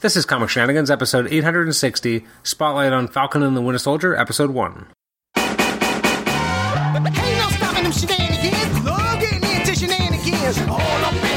This is Comic Shenanigans, episode 860, Spotlight on Falcon and the Winter Soldier, episode 1. Ain't no stopping them shenanigans. Getting into shenanigans. All up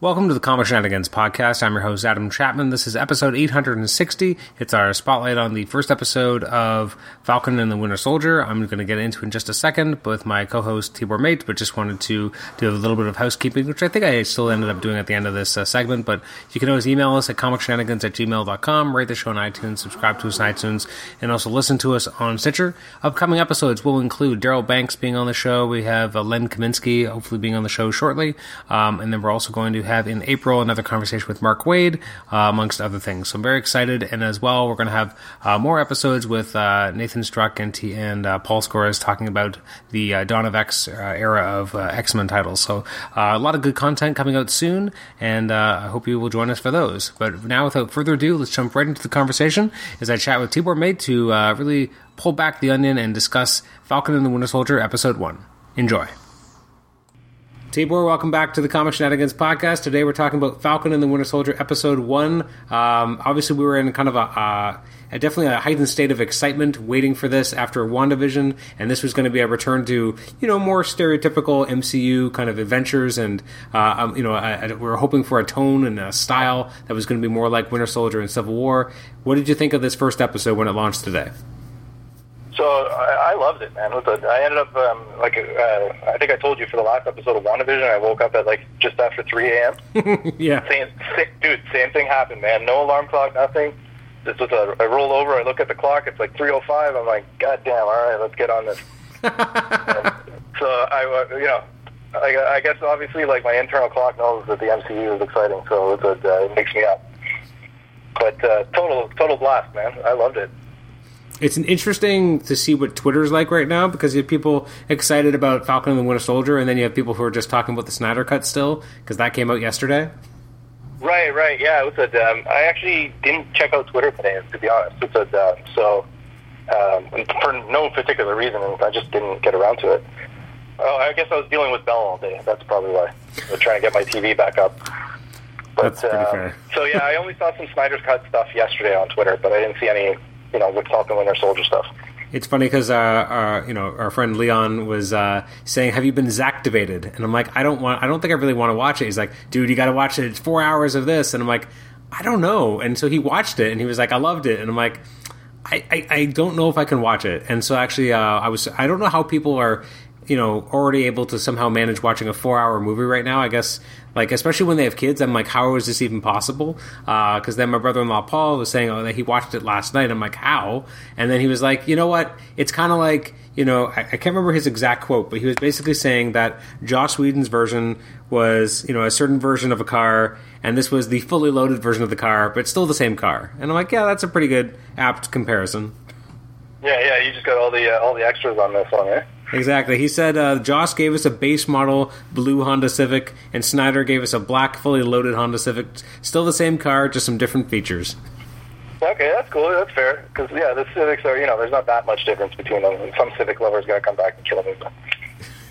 Welcome to the Comic Shenanigans podcast. I'm your host, Adam Chapman. This is episode 860. It's our spotlight on the first episode of Falcon and the Winter Soldier. I'm going to get into in just a second with my co host, Tibor Mate, but just wanted to do a little bit of housekeeping, which I think I still ended up doing at the end of this uh, segment. But you can always email us at comicshenanigans at gmail.com, rate the show on iTunes, subscribe to us on iTunes, and also listen to us on Stitcher. Upcoming episodes will include Darryl Banks being on the show. We have uh, Len Kaminski hopefully being on the show shortly. Um, and then we're also going to have in April another conversation with Mark Waid, uh, amongst other things. So I'm very excited. And as well, we're going to have uh, more episodes with uh, Nathan Struck and, T- and uh, Paul Scores talking about the uh, Dawn of X era of X Men titles. So a lot of good content coming out soon, and I hope you will join us for those. But now, without further ado, let's jump right into the conversation as I chat with Tibor Mate to really pull back the onion and discuss Falcon and the Winter Soldier Episode 1. Enjoy. Tibor, welcome back to the Comic Shenanigans podcast. Today we're talking about Falcon and the Winter Soldier episode one. Um, obviously, we were in kind of a, a definitely a heightened state of excitement waiting for this after WandaVision, and this was going to be a return to you know more stereotypical MCU kind of adventures, and uh, um, you know I, I, we were hoping for a tone and a style that was going to be more like Winter Soldier and Civil War. What did you think of this first episode when it launched today? So loved it, man. I ended up um, like uh, I think I told you for the last episode of WandaVision, I woke up at like just after 3 a.m. yeah, Same, same, dude, same thing happened, man. No alarm clock, nothing. Just with a, I roll over, I look at the clock, it's like 3:05. I'm like, God damn! All right, let's get on this. so I, uh, you know, I, I guess obviously like my internal clock knows that the MCU is exciting, so it, uh, it makes me up. But uh, total, total blast, man. I loved it. It's an interesting to see what Twitter's like right now because you have people excited about Falcon and the Winter Soldier, and then you have people who are just talking about the Snyder Cut still because that came out yesterday. Right, right, yeah. It was a, um, I actually didn't check out Twitter today, to be honest. It's a, um, so um, for no particular reason, I just didn't get around to it. Oh, I guess I was dealing with Bell all day. That's probably why. I was trying to get my TV back up. But, That's pretty um, fair. So yeah, I only saw some Snyder's Cut stuff yesterday on Twitter, but I didn't see any, you know, with Falcon Winter Soldier stuff. It's funny because uh, our, you know our friend Leon was uh, saying, "Have you been Zactivated?" And I'm like, "I don't want. I don't think I really want to watch it." He's like, "Dude, you got to watch it. It's four hours of this." And I'm like, "I don't know." And so he watched it, and he was like, "I loved it." And I'm like, I, I, I don't know if I can watch it. And so actually, uh, I was I don't know how people are you know already able to somehow manage watching a four hour movie right now. I guess like especially when they have kids, I'm like, how is this even possible? Uh, because then my brother in law Paul was saying, oh, that he watched it last night. I'm like, how? And then he was like, you know what? It's kind of like you know I, I can't remember his exact quote, but he was basically saying that Joss Whedon's version was you know a certain version of a car, and this was the fully loaded version of the car, but still the same car. And I'm like, yeah, that's a pretty good apt comparison. Yeah, yeah. You just got all the uh, all the extras on this one, eh? Exactly. He said uh, Joss gave us a base model blue Honda Civic, and Snyder gave us a black, fully loaded Honda Civic. Still the same car, just some different features. Okay, that's cool. That's fair. Because yeah, the Civics are you know there's not that much difference between them. And some Civic lovers gotta come back and kill me.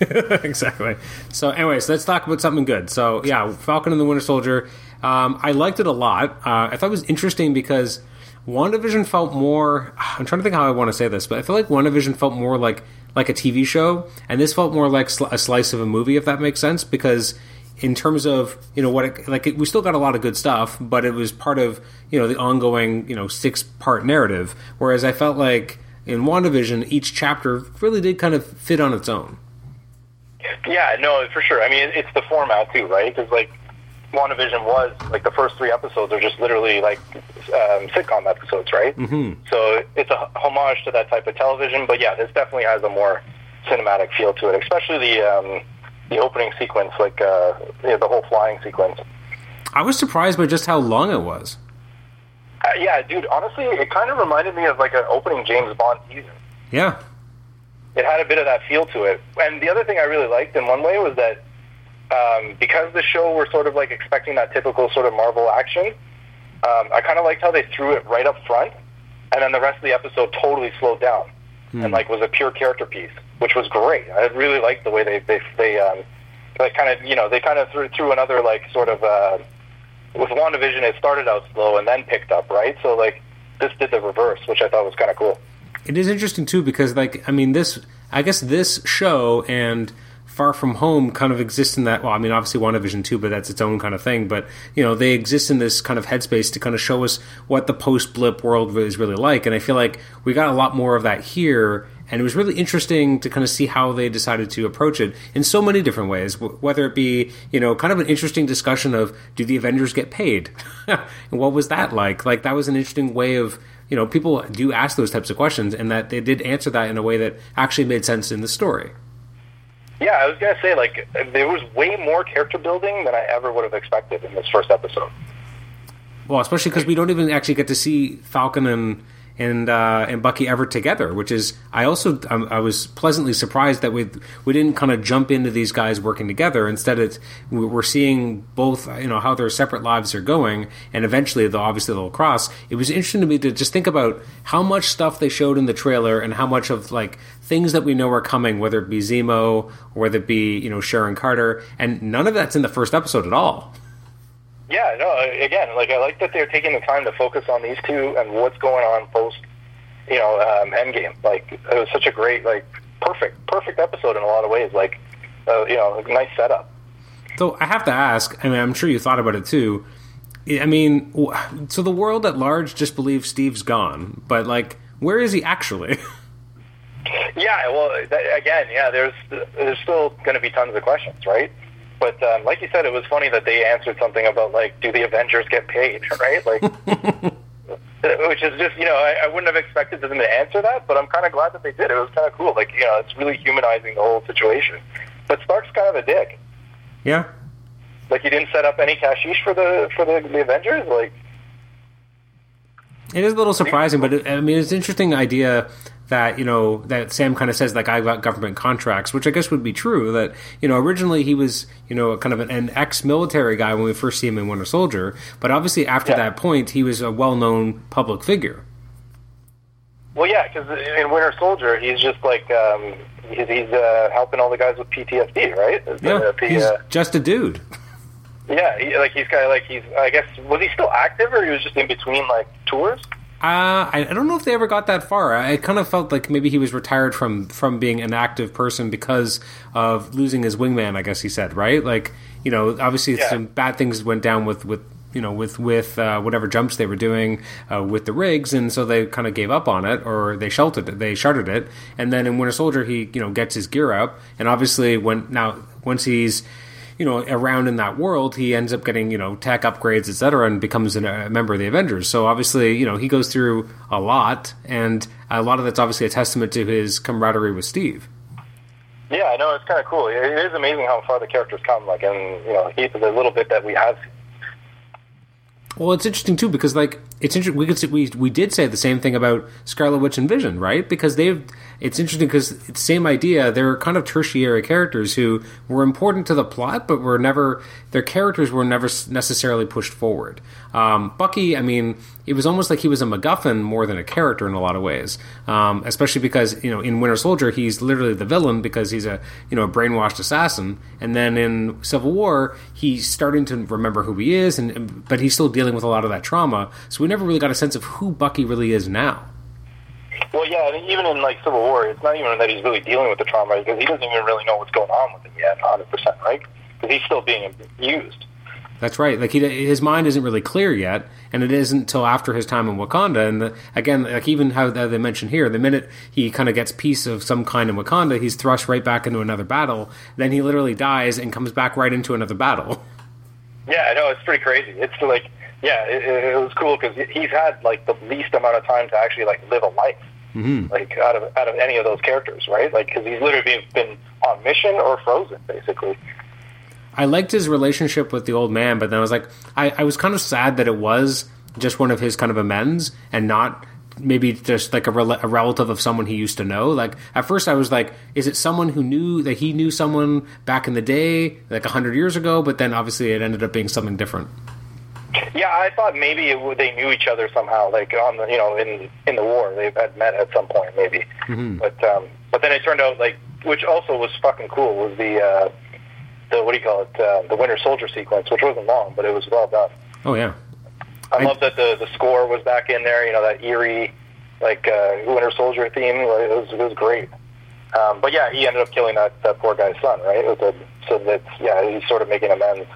Exactly. So, anyways, let's talk about something good. So, yeah, Falcon and the Winter Soldier. Um, I liked it a lot. Uh, I thought it was interesting because WandaVision felt more. I'm trying to think how I want to say this, but I feel like WandaVision felt more like like a TV show, and this felt more like sl- a slice of a movie, if that makes sense. Because in terms of you know what, it, like it, we still got a lot of good stuff, but it was part of you know the ongoing you know six part narrative. Whereas I felt like in WandaVision, each chapter really did kind of fit on its own. yeah, no, for sure. I mean, it's the format too, right? Because like WandaVision was like the first three episodes are just literally like um, sitcom episodes, right? Mm-hmm. So it's a homage to that type of television. But yeah, this definitely has a more cinematic feel to it, especially the um, the opening sequence, like uh, you know, the whole flying sequence. I was surprised by just how long it was. Uh, yeah, dude. Honestly, it kind of reminded me of like an opening James Bond season. Yeah. it had a bit of that feel to it. And the other thing I really liked in one way was that um, because the show we're sort of like expecting that typical sort of Marvel action, um, I kind of liked how they threw it right up front, and then the rest of the episode totally slowed down and like was a pure character piece, which was great. I really liked the way they they they um, like kind of you know they kind of threw threw another like sort of uh, with WandaVision it started out slow and then picked up right. So like this did the reverse, which I thought was kind of cool. It is interesting too because, like, I mean, this. I guess this show and Far From Home kind of exist in that. Well, I mean, obviously WandaVision too, but that's its own kind of thing. But you know, they exist in this kind of headspace to kind of show us what the post blip world is really like. And I feel like we got a lot more of that here. And it was really interesting to kind of see how they decided to approach it in so many different ways. Whether it be, you know, kind of an interesting discussion of do the Avengers get paid, and what was that like? Like that was an interesting way of you know, people do ask those types of questions, and that they did answer that in a way that actually made sense in the story. Yeah, I was gonna say like there was way more character building than I ever would have expected in this first episode. Well, especially because we don't even actually get to see Falcon and and uh, and Bucky ever together, which is I also um, I was pleasantly surprised that we we didn't kind of jump into these guys working together. Instead, it's we- we're seeing both you know how their separate lives are going, and eventually they'll obviously they'll cross. It was interesting to me to just think about how much stuff they showed in the trailer and how much of like things that we know are coming, whether it be Zemo or whether it be you know Sharon Carter, and none of that's in the first episode at all. Yeah, no, again, like I like that they're taking the time to focus on these two and what's going on post, you know, um, Endgame. Like it was such a great, like perfect, perfect episode in a lot of ways. Like, uh, you know, a nice setup. So I have to ask. I mean, I'm sure you thought about it too. I mean, so the world at large just believes Steve's gone, but like, where is he actually? Yeah, well, that, again, yeah, there's there's still going to be tons of questions, right? But um, like you said, it was funny that they answered something about like, do the Avengers get paid, right? Like, which is just you know, I, I wouldn't have expected them to answer that, but I'm kind of glad that they did. It was kind of cool. Like, you know, it's really humanizing the whole situation. But Stark's kind of a dick. yeah, Like, he didn't set up any cashish for the for the, the Avengers. Like, it is a little surprising, but it, I mean, it's an interesting idea that you know that Sam kind of says like I got government contracts, which I guess would be true. That you know originally he was you know kind of an, an ex-military guy when we first see him in Winter Soldier, but obviously after Yeah. that point he was a well-known public figure. well, yeah, because in Winter Soldier, he's just like um, he's, he's uh, helping all the guys with PTSD, right? Yeah, P- he's uh, just a dude. Yeah, he, like he's kind of like he's. I guess was he still active or he was just in between like tours? Uh, I, I don't know if they ever got that far. I kind of felt like maybe he was retired from from being an active person because of losing his wingman. I guess he said right. Like you know, obviously Yeah. some bad things went down with with you know with with uh, whatever jumps they were doing uh, with the rigs, and so they kind of gave up on it or they sheltered it, they shuttered it. And then in Winter Soldier, he you know gets his gear up, and obviously when now once he's you know around in that world he ends up getting you know tech upgrades etc and becomes an, a member of the avengers so obviously you know he goes through a lot and a lot of that's obviously a testament to his camaraderie with steve Yeah, I know it's kind of cool. It is amazing how far the characters come. Like, and you know, he, the little bit that we have. well it's interesting too because like it's interesting we could we we did say the same thing about scarlet witch and vision right? Because they've it's interesting because it's the same idea. They're kind of tertiary characters who were important to the plot but were never their characters were never necessarily pushed forward. Um, bucky i mean it was almost like he was a MacGuffin more than a character in a lot of ways, um, especially because you know in Winter Soldier he's literally the villain because he's a you know a brainwashed assassin, and then in Civil War he's starting to remember who he is, and- and but he's still dealing with a lot of that trauma. So we never really got a sense of who Bucky really is now. Well, yeah, and even in like Civil War, it's not even that he's really dealing with the trauma because he doesn't even really know what's going on with him yet, 100 percent, right? Because he's still being used. That's right. Like he, his mind isn't really clear yet, and it isn't until after his time in Wakanda. And the, again, like even how they mentioned here, the minute he kind of gets peace of some kind in Wakanda, he's thrust right back into another battle. Then he literally dies and comes back right into another battle. Yeah, I know it's pretty crazy. It's like, yeah, it, it was cool because he's had like the least amount of time to actually like live a life, mm-hmm. like out of out of any of those characters, right? Like because he's literally been, been on mission or frozen, basically. I liked his relationship with the old man, but then I was like, I, I was kind of sad that it was just one of his kind of amends and not maybe just like a, rel- a relative of someone he used to know. Like at first, I was like, is it someone who knew that he knew someone back in the day, like a hundred years ago? But then obviously it ended up being something different. Yeah, I thought maybe it, would- they knew each other somehow, like on the you know in in the war they had met at some point maybe. But um, but then it turned out like which also was fucking cool was the uh, the what do you call it uh, the Winter Soldier sequence, which wasn't long, but it was well done. Oh yeah, I, I- love that the the score was back in there. You know that eerie like uh, Winter Soldier theme. Like, it was it was great. Um, but yeah, he ended up killing that, that poor guy's son, right? With the, so that's yeah, he's sort of making amends.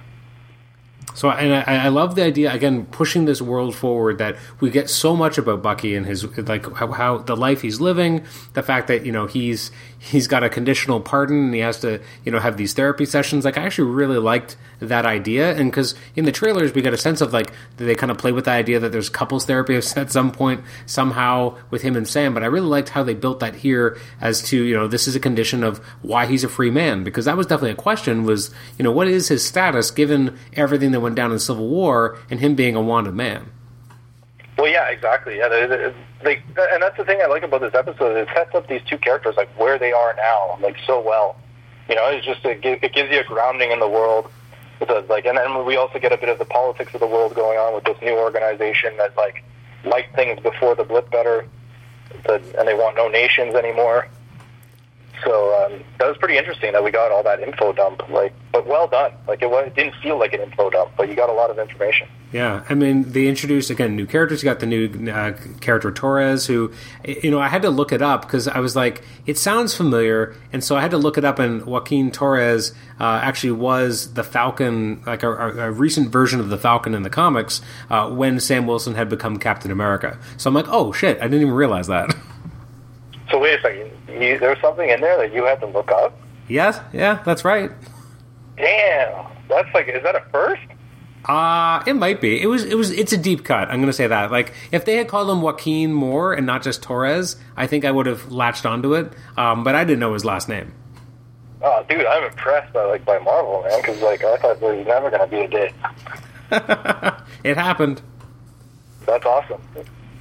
So and I, I love the idea again pushing this world forward that we get so much about Bucky and his like how, how the life he's living, the fact that you know he's he's got a conditional pardon and he has to you know have these therapy sessions. Like I actually really liked that idea, and because in the trailers we get a sense of like they kind of play with the idea that there's couples therapy at some point somehow with him and Sam. But I really liked how they built that here as to you know this is a condition of why he's a free man because that was definitely a question was you know what is his status given everything that went down in the Civil War and him being a wanted man. Well, yeah, exactly. Yeah, they, and that's the thing I like about this episode. It sets up these two characters like where they are now, like so well. You know, it's just it, it gives you a grounding in the world. With a, like, and then we also get a bit of the politics of the world going on with this new organization that like liked things before the blip better, the, and they want no nations anymore. So um, that was pretty interesting that we got all that info dump, like, but well done. Like it, was, it didn't feel like an info dump, but you got a lot of information. Yeah, I mean, they introduced again new characters. You got the new uh, character Torres, who you know I had to look it up because I was like, it sounds familiar, and so I had to look it up. And Joaquin Torres uh, actually was the Falcon, like a, a, recent version of the Falcon in the comics uh, when Sam Wilson had become Captain America. So I'm like, oh shit, I didn't even realize that. So wait a second, you, there's something in there that you had to look up. yes, yeah, that's right. Damn, that's like, is that a first? Uh it might be. It was. It was. It's a deep cut. I'm going to say that. Like, if they had called him Joaquin Moore and not just Torres, I think I would have latched onto it. Um, but I didn't know his last name. Oh, dude, I'm impressed by like by Marvel, man, because like I thought there was never gonna be a day. It happened. That's awesome.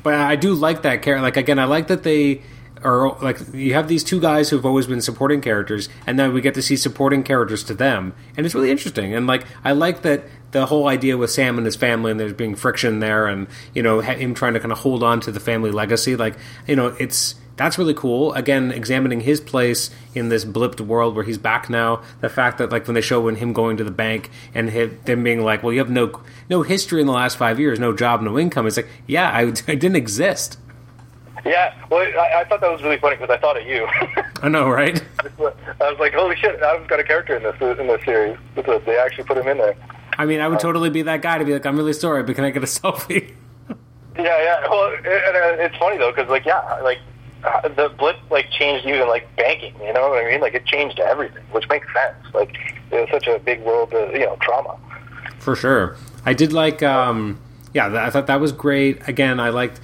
But I do like that character. Like again, I like that they are like you have these two guys who've always been supporting characters, and then we get to see supporting characters to them, and it's really interesting. And like I like that the whole idea with Sam and his family, and there's being friction there, and you know him trying to kind of hold on to the family legacy. Like you know, it's that's really cool. Again, examining his place in this blipped world where he's back now. The fact that like when they show when him going to the bank and him, them being like, "Well, you have no no history in the last five years, no job, no income." It's like, yeah, I, I didn't exist. Yeah, well, I, I thought that was really funny because I thought of you. I know, right? I was like, holy shit, Adam's got a character in this in this series. Because They actually put him in there. I mean, I would totally be that guy to be like, I'm really sorry, but can I get a selfie? Yeah, yeah. Well, and, uh, it's funny though because like yeah, like uh, the blip like changed even like banking. You know what I mean? Like it changed everything, which makes sense. Like it was such a big world, uh, you know, trauma. For sure. I did like, um, yeah, I thought that was great. Again, I liked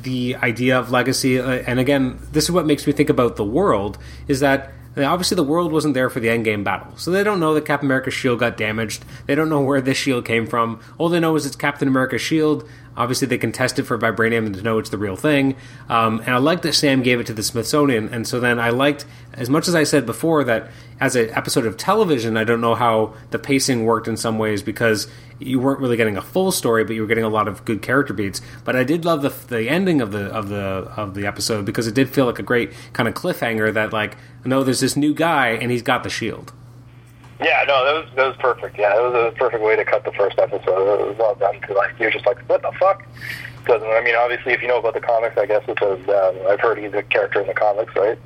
the idea of legacy. Uh, and again, this is what makes me think about the world is that obviously the world wasn't there for the endgame battle. So they don't know that Captain America's shield got damaged. They don't know where this shield came from. All they know is it's Captain America's shield. Obviously, they can test it for vibranium and to know it's the real thing. Um, and I like that Sam gave it to the Smithsonian. And so then I liked, as much as I said before, that as an episode of television, I don't know how the pacing worked in some ways because you weren't really getting a full story, but you were getting a lot of good character beats. But I did love the the ending of the of the of the episode because it did feel like a great kind of cliffhanger that like, no, there's this new guy and he's got the shield. Yeah, no, that was that was perfect. Yeah, it was a perfect way to cut the first episode. It was well done. Cause like you're just like, what the fuck? Because I mean, obviously, if you know about the comics, I guess because um, I've heard he's a character in the comics, right?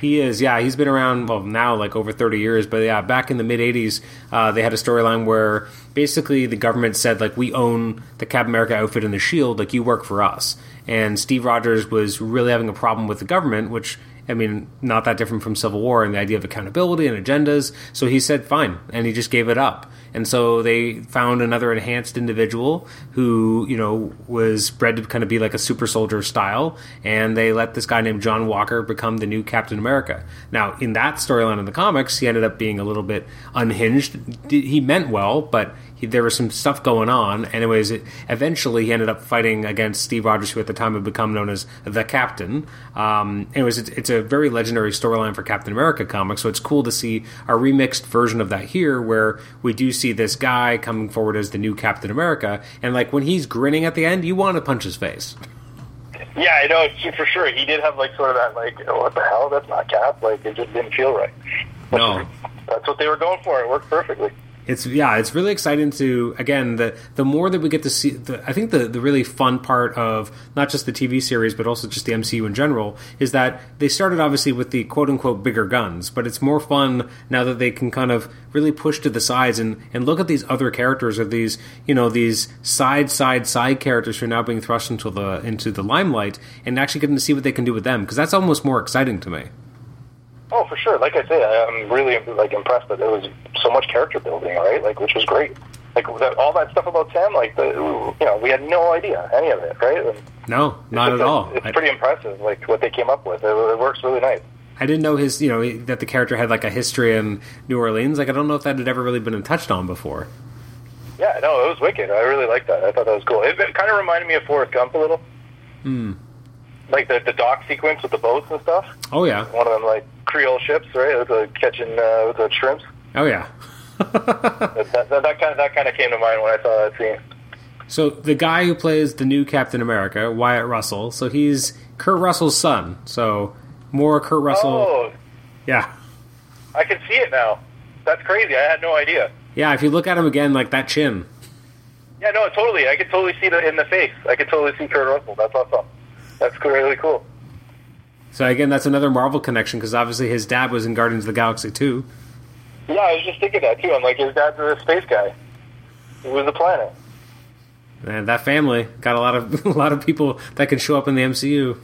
He is, yeah. He's been around well now like over thirty years, but yeah, back in the mid '80s, uh, they had a storyline where basically the government said like we own the Cap America outfit and the Shield, like you work for us. And Steve Rogers was really having a problem with the government, which I mean, not that different from Civil War and the idea of accountability and agendas. So he said fine, and he just gave it up. And so they found another enhanced individual who, you know, was bred to kind of be like a super soldier style, and they let this guy named John Walker become the new Captain America. Now, in that storyline in the comics, he ended up being a little bit unhinged. He meant well, but he, there was some stuff going on. Anyways, it, eventually he ended up fighting against Steve Rogers, who at the time had become known as the Captain. Um, anyways, it's, it's a very legendary storyline for Captain America comics, so it's cool to see a remixed version of that here, where we do see this guy coming forward as the new Captain America, and like when he's grinning at the end, you want to punch his face. Yeah, I know for sure. He did have like sort of that like, oh, what the hell? That's not Cap. Like it just didn't feel right. No. That's what they were going for. It worked perfectly. It's yeah, it's really exciting to again the the more that we get to see. The, I think the the really fun part of not just the TV series but also just the MCU in general is that they started obviously with the quote unquote bigger guns, but it's more fun now that they can kind of really push to the sides and and look at these other characters or these you know these side side side characters who are now being thrust into the into the limelight and actually getting to see what they can do with them because that's almost more exciting to me. Oh, for sure. Like I say, I'm really like impressed that there was so much character building, right? Like, which was great. Like that, all that stuff about Sam, like the you know, we had no idea any of it, right? And No, not at all. It's I- pretty impressive, like what they came up with. It, it works really nice. I didn't know his, you know, that the character had like a history in New Orleans. Like, I don't know if that had ever really been touched on before. Yeah, no, it was wicked. I really liked that. I thought that was cool. It, it kind of reminded me of Forrest Gump a little. Hmm. Like the the dock sequence with the boats and stuff. Oh yeah, One of them like Creole ships, right? With the catching uh, with the shrimps. oh yeah. That, that, that, that kind of that kind of came to mind when I saw that scene. so the guy who plays the new Captain America, Wyatt Russell, so he's Kurt Russell's son. So more Kurt Russell. Oh, Yeah, I can see it now. That's crazy. I had no idea. yeah. If you look at him again, like that chin. Yeah, no, totally. I could totally see that in the face. I could totally see Kurt Russell. That's awesome. That's really cool. So again, that's another Marvel connection because obviously his dad was in Guardians of the Galaxy too. Yeah, I was just thinking that too. I'm like, his dad's a space guy. He was a planet. And that family got a lot of a lot of people that can show up in the MCU.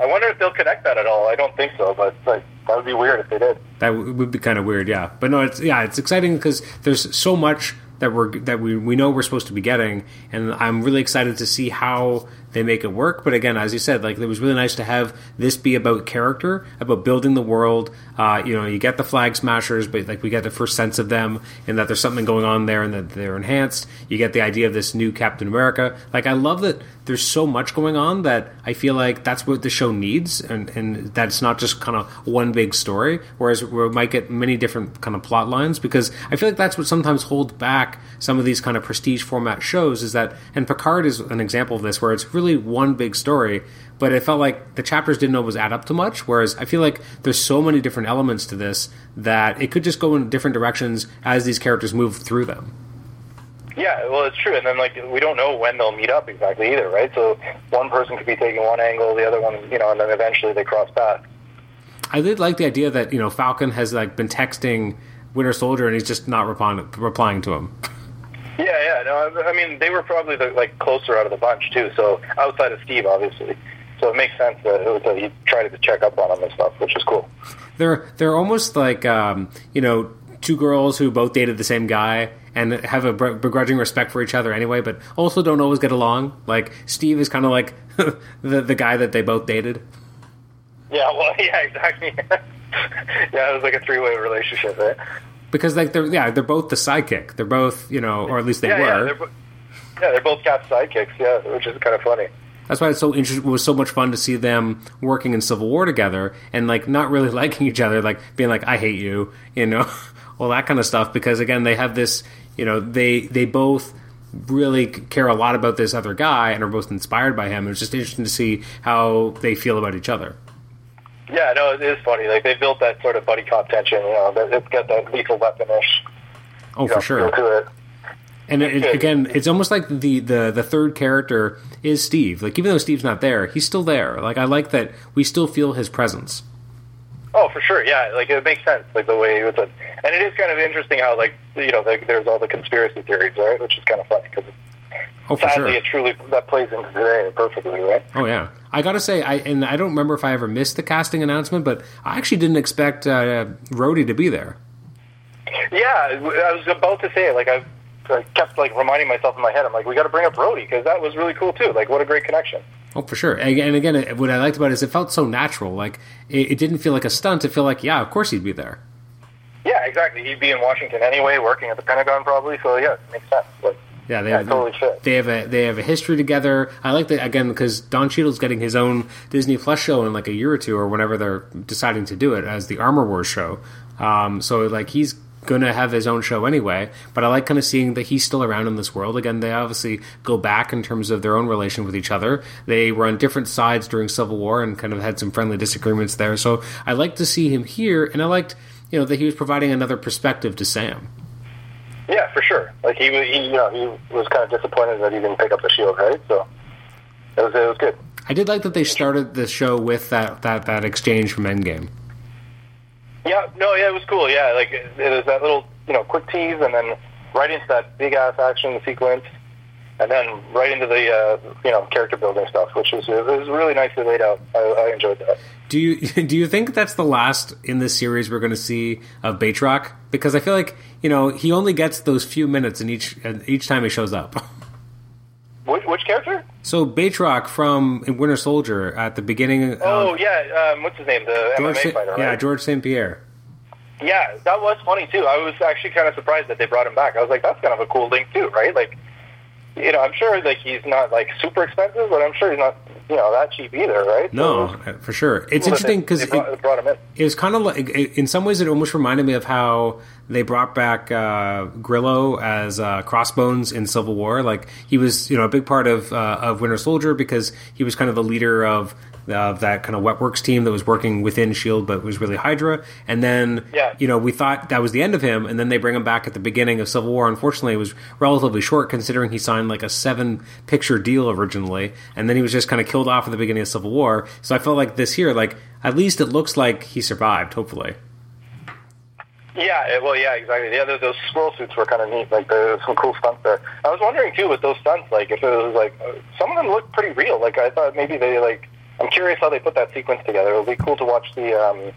I wonder if they'll connect that at all. I don't think so, but like that would be weird if they did. That w- would be kind of weird, yeah. But no, it's yeah, it's exciting because there's so much that we're that we we know we're supposed to be getting, and I'm really excited to see how they make it work. But again, as you said, like it was really nice to have this be about character, about building the world. Uh, you know, you get the flag smashers, but like we get the first sense of them, and that there's something going on there, and that they're enhanced. You get the idea of this new Captain America. Like I love that there's so much going on that I feel like that's what the show needs, and and that's not just kind of one big story. Whereas we might get many different kind of plot lines because I feel like that's what sometimes holds back some of these kind of prestige format shows is that, and Picard is an example of this, where it's really one big story, but it felt like the chapters didn't always add up to much. Whereas I feel like there's so many different elements to this that it could just go in different directions as these characters move through them. Yeah, well, it's true. And then like we don't know when they'll meet up exactly either, right? So one person could be taking one angle, the other one, you know, and then eventually they cross paths. I did like the idea that you know Falcon has like been texting Winter Soldier and he's just not replying replying to him. Yeah, yeah. No, I I mean they were probably the, like closer out of the bunch too. So outside of Steve, obviously. So it makes sense that, it was, that he tried to check up on them and stuff, which is cool. They're they're almost like um, you know two girls who both dated the same guy and have a begrudging respect for each other anyway, but also don't always get along. Like Steve is kind of like the the guy that they both dated. Yeah, well, yeah, exactly. yeah, it was like a three-way relationship, right? Because like they're yeah they're both the sidekick. They're both you know or at least they yeah, yeah, were. they're, bo- yeah, they're both Cap's sidekicks. Yeah, which is kind of funny. That's why it's so interesting. It was so much fun to see them working in Civil War together and like not really liking each other, like being like, "I hate you," you know, all that kind of stuff. Because again, they have this, you know, they they both really care a lot about this other guy and are both inspired by him. It was just interesting to see how they feel about each other. Yeah, no, it is funny. Like they built that sort of buddy cop tension. You know, that- it's got that lethal weaponish. Oh, you know, for sure. to it. And it, again, it's almost like the, the the third character is Steve. Like even though Steve's not there, he's still there. Like I like that we still feel his presence. Oh, for sure. Yeah, like it makes sense, like the way it was, and it is kind of interesting how, like, you know, like, there's all the conspiracy theories, right? Which is kind of funny because Oh, for sadly, sure. it truly that plays into today perfectly, right? Oh yeah, I gotta say, I and I don't remember if I ever missed the casting announcement, but I actually didn't expect uh, Rhodey to be there. Yeah, I was about to say. Like I, I kept like reminding myself in my head. I'm like, we got to bring up Rhodey because that was really cool too. Like, what a great connection. Oh, for sure. And and again, what I liked about it is it felt so natural. Like it, it didn't feel like a stunt. It felt like, yeah, of course he'd be there. Yeah, exactly. He'd be in Washington anyway, working at the Pentagon probably. So yeah, it makes sense. Like, Yeah, they Yeah, have totally they have a they have a history together. I like that again because Don Cheadle's getting his own Disney Plus show in like a year or two or whenever they're deciding to do it as the Armor Wars show. Um, so like he's gonna have his own show anyway. But I like kind of seeing that he's still around in this world. Again, they obviously go back in terms of their own relation with each other. They were on different sides during Civil War and kind of had some friendly disagreements there. So I like to see him here, and I liked you know that he was providing another perspective to Sam. Yeah, for sure. Like he, he, you know, he was kind of disappointed that he didn't pick up the shield, right? So it was, it was good. I did like that they started the show with that, that, that exchange from Endgame. Yeah, no, yeah, it was cool. Yeah, like it, it was that little, you know, quick tease, and then right into that big ass action sequence, and then right into the, uh, you know, character building stuff, which was it was really nicely laid out. I, I enjoyed that. Do you do you think that's the last in this series we're going to see of Batroc? Because I feel like you know he only gets those few minutes in each each time he shows up. Which, which character? So Batroc from Winter Soldier at the beginning. um, Oh yeah, um, what's his name? The George MMA fighter, right? yeah, Georges St. Pierre. Yeah, that was funny too. I was actually kind of surprised that they brought him back. I was like, that's kind of a cool link too, right? Like, you know, I'm sure like he's not like super expensive, but I'm sure he's not you know that cheap either, right? No, So, uh, for sure. It's interesting because brought, they brought it was kind of like in some ways it almost reminded me of how they brought back uh, Grillo as uh, Crossbones in Civil War. Like he was, you know, a big part of uh, of Winter Soldier because he was kind of the leader of of that kind of Wetworks team that was working within Shield, but was really Hydra. And then, Yeah. you know, we thought that was the end of him, and then they bring him back at the beginning of Civil War. Unfortunately, it was relatively short considering he signed like a seven picture deal originally, and then he was just kind of killed off at the beginning of Civil War. So I felt like this here, like at least it looks like he survived. Hopefully, Yeah, well, yeah, exactly. Yeah, those, those squirrel suits were kind of neat. Like, there was some cool stunts there. I was wondering too with those stunts, like if it was like uh, some of them looked pretty real. Like I thought maybe they like. I'm curious how they put that sequence together. It'll be cool to watch the. um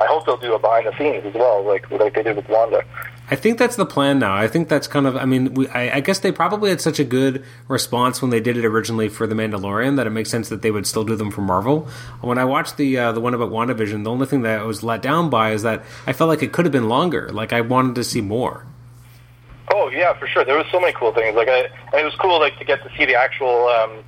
I hope they'll do a behind the scenes as well, like like they did with Wanda. I think that's the plan now. I think that's kind of. I mean, we, I, I guess they probably had such a good response when they did it originally for the Mandalorian that it makes sense that they would still do them for Marvel. When I watched the uh, the one about WandaVision, the only thing that I was let down by is that I felt like it could have been longer. Like I wanted to see more. Oh yeah, for sure. There was so many cool things. Like I, it was cool like to get to see the actual um,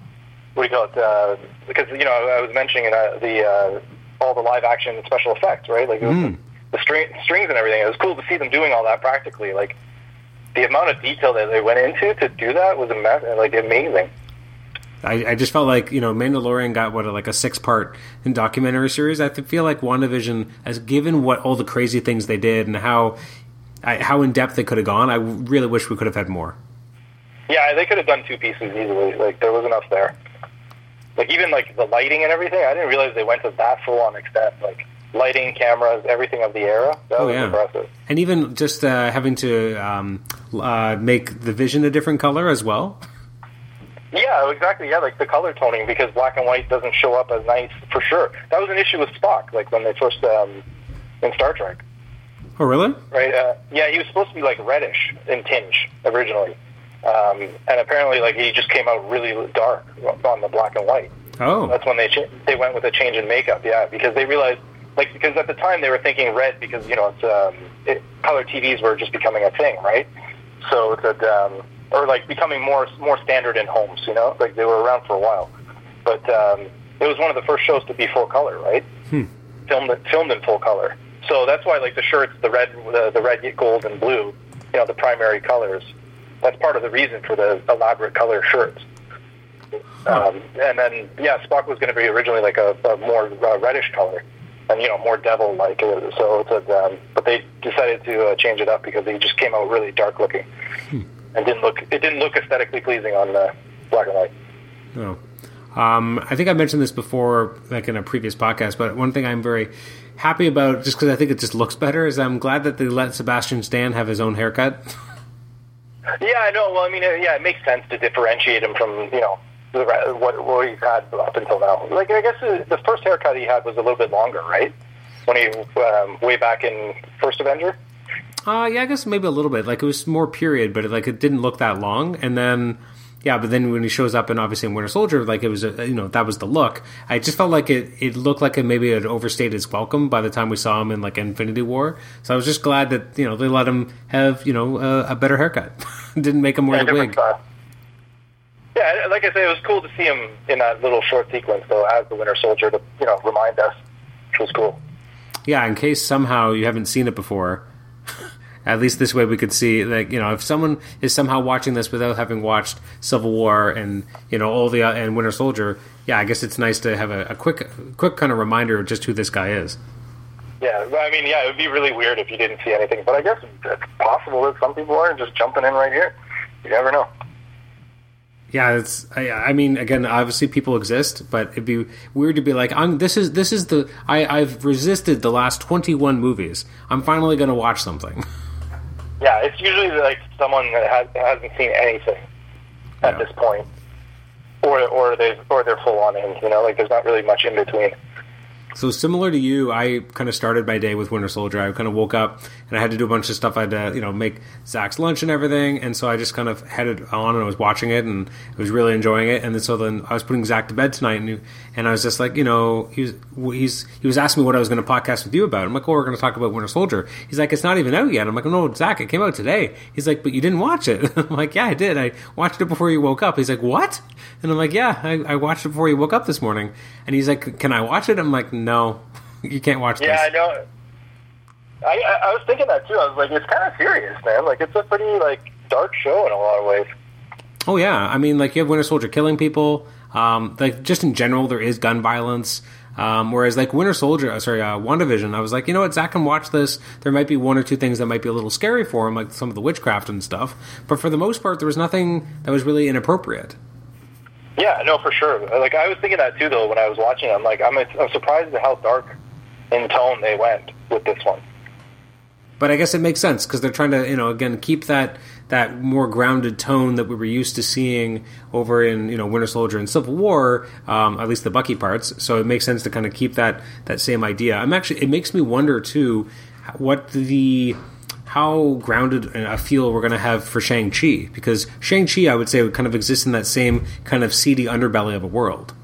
what do you call it? Uh, because you know I was mentioning uh, the uh, all the live action special effects, right? Like was the string, strings and everything. It was cool to see them doing all that practically. Like the amount of detail that they went into to do that was ama- like amazing. I, I just felt like you know Mandalorian got what like a six part documentary series. I feel like WandaVision, as given what all the crazy things they did and how I, how in depth they could have gone, I really wish we could have had more. Yeah, they could have done two pieces easily. Like there was enough there. Like even like the lighting and everything, I didn't realize they went to that full on extent. Like lighting, cameras, everything of the era. That Oh was yeah, impressive. and even just uh, having to um, uh, make the Vision a different color as well. Yeah, exactly. Yeah, like the color toning because black and white doesn't show up as nice for sure. That was an issue with Spock, like when they first um, in Star Trek, Oh really? right? Uh, yeah, he was supposed to be like reddish in tinge originally, um, and apparently, like he just came out really dark on the black and white. Oh, That's when they ch- they went with a change in makeup. Yeah, because they realized like because at the time they were thinking red because you know it's um, it, color TVs were just becoming a thing, right? So a, um, or like becoming more more standard in homes. You know, like they were around for a while, but um, it was one of the first shows to be full color, right? Filmed filmed in full color. So that's why like the shirts, the red, the, the red, gold, and blue, you know, the primary colors. That's part of the reason for the elaborate color shirts. Um, and then, yeah, Spock was going to be originally like a, a more uh, reddish color, and you know, more devil-like. Uh, So it's a, um, but they decided to uh, change it up because he just came out really dark looking, and didn't look. It didn't look aesthetically pleasing on uh, black and white. no. Um, I think I mentioned this before, like in a previous podcast. But one thing I'm very happy about, just because I think it just looks better, is I'm glad that they let Sebastian Stan have his own haircut. Yeah, I know. Well, I mean, uh, yeah, it makes sense to differentiate him from you know the, what what he's had up until now. Like, I guess the, the first haircut he had was a little bit longer, right? When he um, way back in First Avenger. Uh, yeah, I guess maybe a little bit. Like it was more period, but it, like it didn't look that long. And then yeah, but then when he shows up and obviously in Winter Soldier, like it was a you know that was the look. I just felt like it it looked like it maybe had overstayed its welcome by the time we saw him in like Infinity War. So I was just glad that you know they let him have you know a, a better haircut. Didn't make him wear Yeah, the wig. style. Yeah, like I say, it was cool to see him in that little short sequence, though, as the Winter Soldier to you know remind us, which was cool. Yeah, in case somehow you haven't seen it before. At least this way we could see, like you know, if someone is somehow watching this without having watched Civil War and you know all the uh, and Winter Soldier, yeah, I guess it's nice to have a, a quick, quick kind of reminder of just who this guy is. Yeah, well, I mean, yeah, it would be really weird if you didn't see anything, but I guess it's possible that some people are just jumping in right here. You never know. Yeah, it's. I, I mean, again, obviously people exist, but it'd be weird to be like, I'm. This is this is the. I, I've resisted the last twenty one movies. I'm finally going to watch something. Yeah, it's usually like someone that has, hasn't seen anything at Yeah. this point, or or they or they're full on in. You know, like there's not really much in between. So similar to you, I kind of started my day with Winter Soldier. I kind of woke up and I had to do a bunch of stuff. I had to, you know, make Zach's lunch and everything, and so I just kind of had it on and I was watching it and I was really enjoying it. And then so then I was putting Zach to bed tonight, and he- and I was just like, you know, he was he's he was asking me what I was going to podcast with you about. I'm like, oh, we're going to talk about Winter Soldier. He's like, it's not even out yet. I'm like, no, Zach, it came out today. He's like, but you didn't watch it. I'm like, yeah, I did. I watched it before you woke up. He's like, what? And I'm like, yeah, I, I watched it before you woke up this morning. And he's like, can I watch it? I'm like, no, you can't watch Yeah, I this. know. I, I I was thinking that too. I was like, it's kind of serious, man. Like it's a pretty like dark show in a lot of ways. Oh yeah, I mean, like you have Winter Soldier killing people. Um, like just in general, there is gun violence. Um, whereas like Winter Soldier, uh, sorry, uh, WandaVision, I was like, you know what, Zach can watch this. There might be one or two things that might be a little scary for him, like some of the witchcraft and stuff. But for the most part, there was nothing that was really inappropriate. Yeah, no, for sure. Like I was thinking that too, though, when I was watching. it. I'm like, I'm I'm surprised at how dark in tone they went with this one. But I guess it makes sense because they're trying to, you know, again keep that that more grounded tone that we were used to seeing over in, you know, Winter Soldier and Civil War, um, at least the Bucky parts. So it makes sense to kind of keep that that same idea. I'm actually, it makes me wonder too, what the how grounded a feel we're going to have for Shang Chi because Shang Chi, I would say, would kind of exist in that same kind of seedy underbelly of a world.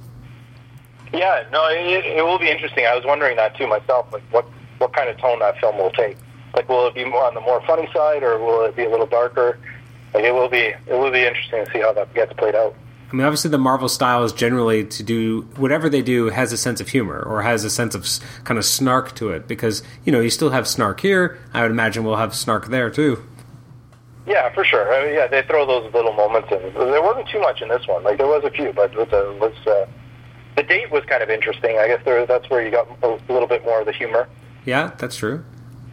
Yeah, no, it, it will be interesting. I was wondering that too myself. Like, what what kind of tone that film will take? Like, will it be more on the more funny side, or will it be a little darker? Like, it will be it will be interesting to see how that gets played out. I mean, obviously, the Marvel style is generally to do whatever they do has a sense of humor or has a sense of kind of snark to it because you know you still have snark here. I would imagine we'll have snark there too. Yeah, for sure. I mean, yeah, they throw those little moments in. There wasn't too much in this one. Like, there was a few, but the was uh, the date was kind of interesting. I guess there, that's where you got a little bit more of the humor. Yeah, that's true.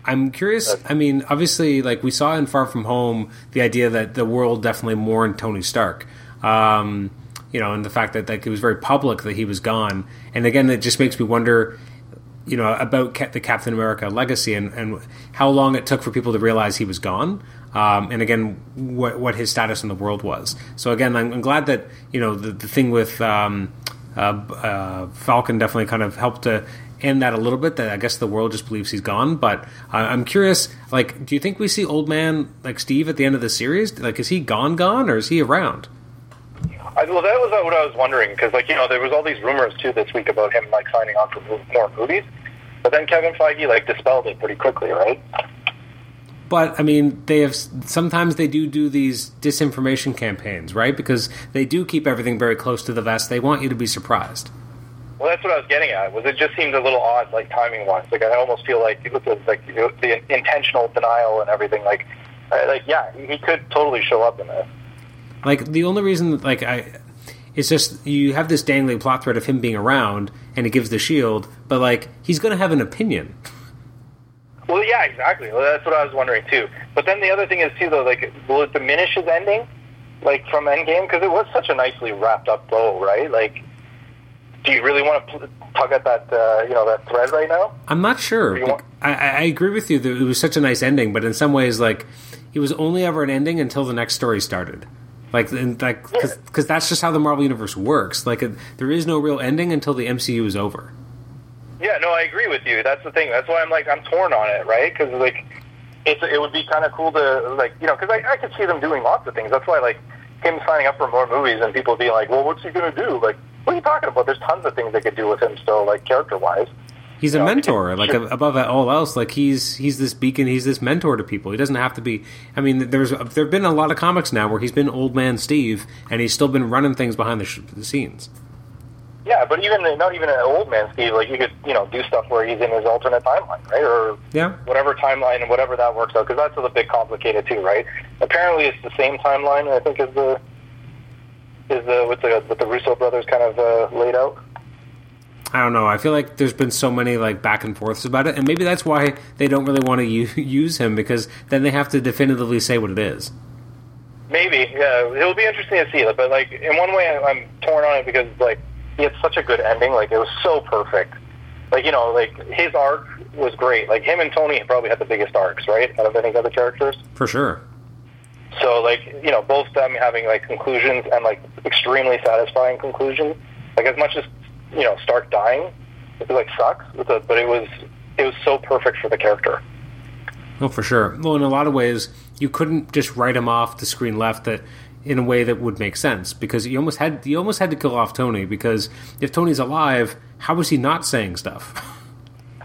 I'm curious. I mean, obviously, like we saw in Far From Home, the idea that the world definitely mourned Tony Stark. Um, you know, and the fact that like it was very public that he was gone. And again, it just makes me wonder, you know, about Ca- the Captain America legacy and, and how long it took for people to realize he was gone. Um, and again, what what his status in the world was. So again, I'm, I'm glad that you know the, the thing with um, uh, uh, Falcon definitely kind of helped to end that a little bit. That I guess the world just believes he's gone. But uh, I'm curious, like, do you think we see old man like Steve at the end of the series? Like, is he gone, gone, or is he around? I, well, that was what I was wondering because, like, you know, there was all these rumors too this week about him like signing on for mo- more movies, but then Kevin Feige like dispelled it pretty quickly, right? But I mean, they have sometimes they do do these disinformation campaigns, right? Because they do keep everything very close to the vest. They want you to be surprised. Well, that's what I was getting at. Was it just seemed a little odd, like timing wise? Like, I almost feel like it was the, like you know, the intentional denial and everything. Like, like yeah, he could totally show up in this. Like the only reason, like I, it's just you have this dangling plot thread of him being around, and it gives the shield. But like he's going to have an opinion. Well, yeah, exactly. Well, that's what I was wondering too. But then the other thing is too, though, like, will it diminish his ending, like from Endgame? Because it was such a nicely wrapped up bow, right? Like, do you really want to tug at that, uh, you know, that thread right now? I'm not sure. Want- I, I I agree with you that it was such a nice ending, but in some ways, like it was only ever an ending until the next story started. Like, like, because that's just how the Marvel universe works. Like, it, there is no real ending until the MCU is over. Yeah, no, I agree with you. That's the thing. That's why I'm like, I'm torn on it, right? Because like, it's it would be kind of cool to like, you know, because I, I could see them doing lots of things. That's why like him signing up for more movies and people being like, well, what's he gonna do? Like, what are you talking about? There's tons of things they could do with him still, like character wise. He's a mentor, like sure. above all else. Like he's he's this beacon. He's this mentor to people. He doesn't have to be. I mean, there's there've been a lot of comics now where he's been old man Steve, and he's still been running things behind the, sh- the scenes. Yeah, but even not even an old man Steve, like you could you know do stuff where he's in his alternate timeline, right? Or Yeah, whatever timeline and whatever that works out, because that's a bit complicated too, right? Apparently, it's the same timeline. I think is the is the with the with the Russo brothers kind of uh, laid out. I don't know. I feel like there's been so many like back and forths about it, and maybe that's why they don't really want to u- use him because then they have to definitively say what it is. Maybe, yeah. It'll be interesting to see. It, but like in one way, I'm torn on it because like he had such a good ending. Like it was so perfect. Like you know, like his arc was great. Like him and Tony probably had the biggest arcs, right, out of any other characters. For sure. So like you know, both them having like conclusions and like extremely satisfying conclusions. Like as much as you know, Stark dying, it like sucks, but but it was it was so perfect for the character. Oh, for sure. Well, in a lot of ways, you couldn't just write him off the screen left that in a way that would make sense because you almost had you almost had to kill off Tony because if Tony's alive, how was he not saying stuff?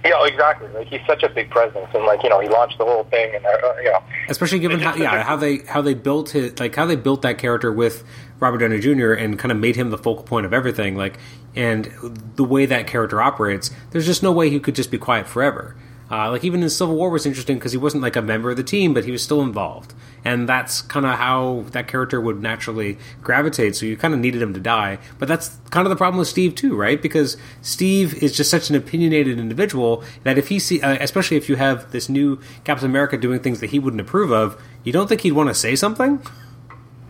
Yeah, exactly. Like he's such a big presence, and like you know, he launched the whole thing, and uh, you know, Especially given how yeah how they how they built his like how they built that character with Robert Downey Jr. and kind of made him the focal point of everything. Like and the way that character operates, there's just no way he could just be quiet forever. Uh, like even in Civil War was interesting because he wasn't like a member of the team, but he was still involved, and that's kind of how that character would naturally gravitate. So you kind of needed him to die, but that's kind of the problem with Steve too, right? Because Steve is just such an opinionated individual that if he see, uh, especially if you have this new Captain America doing things that he wouldn't approve of, you don't think he'd want to say something?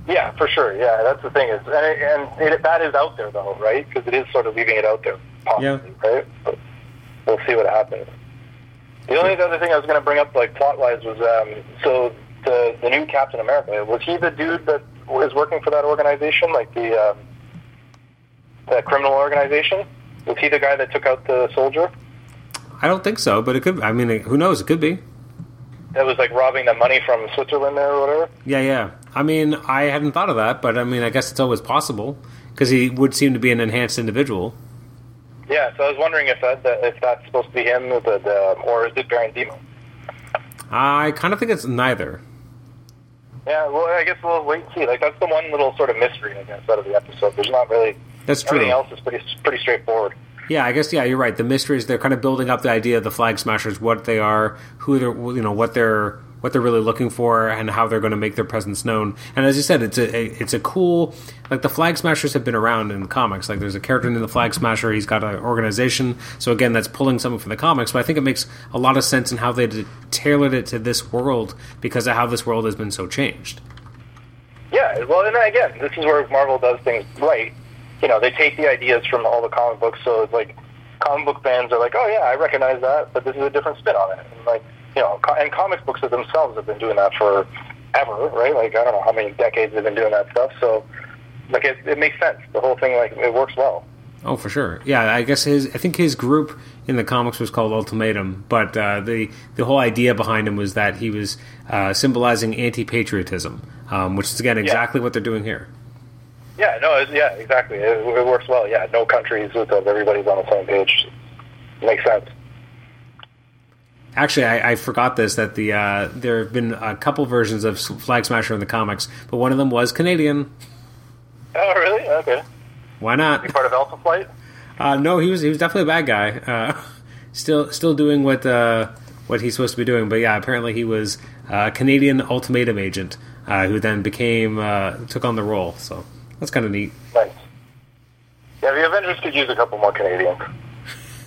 Yeah, for sure. Yeah, that's the thing is, and, and it, that is out there though, right? Because it is sort of leaving it out there, possibly, right? But we'll see what happens. The only other thing I was going to bring up, like plot wise, was um, so the the new Captain America was he the dude that was working for that organization, like the um, the criminal organization? Was he the guy that took out the soldier? I don't think so, but it could. I mean, who knows? It could be. That was like robbing the money from Switzerland there or whatever. Yeah, yeah. I mean, I hadn't thought of that, but I mean, I guess it's always possible because he would seem to be an enhanced individual. Yeah, so I was wondering if that, if that's supposed to be him, the, the, or is it Baron Zemo? I kind of think it's neither. Yeah, well, I guess we'll wait and see. Like that's the one little sort of mystery, I guess, out of the episode. There's not really That's true. everything else is pretty pretty straightforward. Yeah, I guess yeah, you're right. The mysteries they're kind of building up the idea of the flag smashers, what they are, who they're, you know, what they're what they're really looking for, and how they're going to make their presence known. And as you said, it's a, a it's a cool like the flag smashers have been around in the comics. Like there's a character in the flag smasher. He's got an organization. So again, that's pulling something from the comics. But I think it makes a lot of sense in how they tailored it to this world because of how this world has been so changed. Yeah, well, and again, this is where Marvel does things right. You know, they take the ideas from all the comic books, so it's like comic book fans are like, oh yeah, I recognize that, but this is a different spin on it. And like, you know, co- and comic books themselves have been doing that for ever, right? Like, I don't know how many decades they've been doing that stuff. So, like, it, it makes sense. The whole thing, like, it works well. Oh, for sure. Yeah, I guess his. I think his group in the comics was called Ultimatum, but uh, the the whole idea behind him was that he was uh, symbolizing anti-patriotism, um, which is again exactly what they're doing here. Yeah, no, it, yeah, exactly. It, it works well. Yeah, no countries with us. Everybody's on the same page. Makes sense. Actually, I, I forgot this that the uh, there have been a couple versions of Flag Smasher in the comics, but one of them was Canadian. Oh, really? Okay. Why not? Part of Alpha Flight? Uh, no, he was he was definitely a bad guy. Uh, still still doing what uh, what he's supposed to be doing, but yeah, apparently he was a Canadian ultimatum agent uh, who then became uh, took on the role. So that's kind of neat. Nice. Yeah, the Avengers could use a couple more Canadians.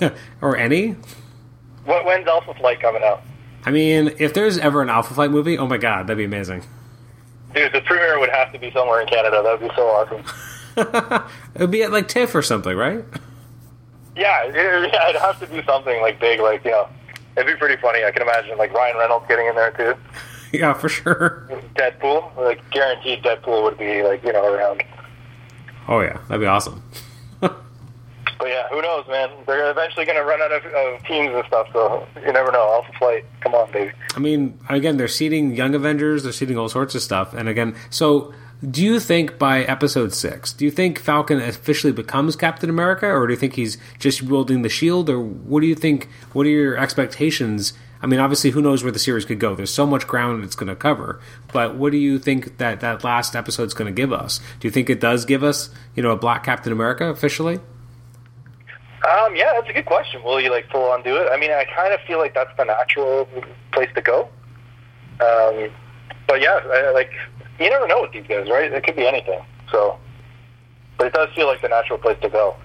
or any. When, when's Alpha Flight coming out? I mean, if there's ever an Alpha Flight movie, oh my god, that'd be amazing. Dude, the premiere would have to be somewhere in Canada. That would be so awesome. it would be at like TIFF or something, right? Yeah, it, yeah, it'd have to do something like big, like you know, it'd be pretty funny. I can imagine like Ryan Reynolds getting in there too. yeah, for sure. Deadpool, like guaranteed, Deadpool would be like you know around. Oh yeah, that'd be awesome. But yeah, who knows, man? They're eventually going to run out of, of teams and stuff, so you never know. Alpha Flight, come on, baby. I mean, again, they're seeding Young Avengers, they're seeding all sorts of stuff, and again, so Do you think by episode six, do you think Falcon officially becomes Captain America, or do you think he's just wielding the shield, or what do you think? What are your expectations? I mean, obviously, who knows where the series could go? There's so much ground it's going to cover, but what do you think that that last episode's going to give us? Do you think it does give us, you know, a Black Captain America officially? Um, yeah, that's a good question. Will you like full on do it? I mean, I kind of feel like that's the natural place to go. Um, but yeah, I, like you never know with these guys, right? It could be anything. So, but it does feel like the natural place to go.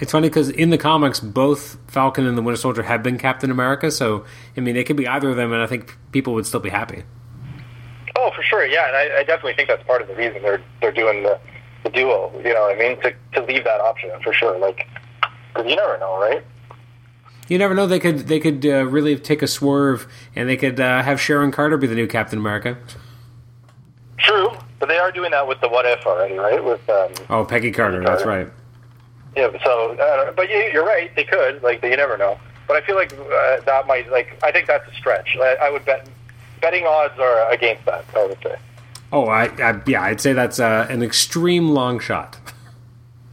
It's funny because in the comics, both Falcon and the Winter Soldier have been Captain America. So, I mean, it could be either of them, and I think people would still be happy. Oh, for sure, yeah, and I, I definitely think that's part of the reason they're they're doing the, the duo. You know, what I mean, to to leave that option for sure. Like, because you never know, right? You never know; they could they could uh, really take a swerve, and they could uh, have Sharon Carter be the new Captain America. True, but they are doing that with the what if already, right? With um, Oh, Peggy Carter, Peggy that's right. Yeah, so uh, but you, you're right. They could, like, you never know. But I feel like uh, that might, like, I think that's a stretch. I, I would bet betting odds are against that. I would say. Oh, I, I yeah, I'd say that's uh, an extreme long shot.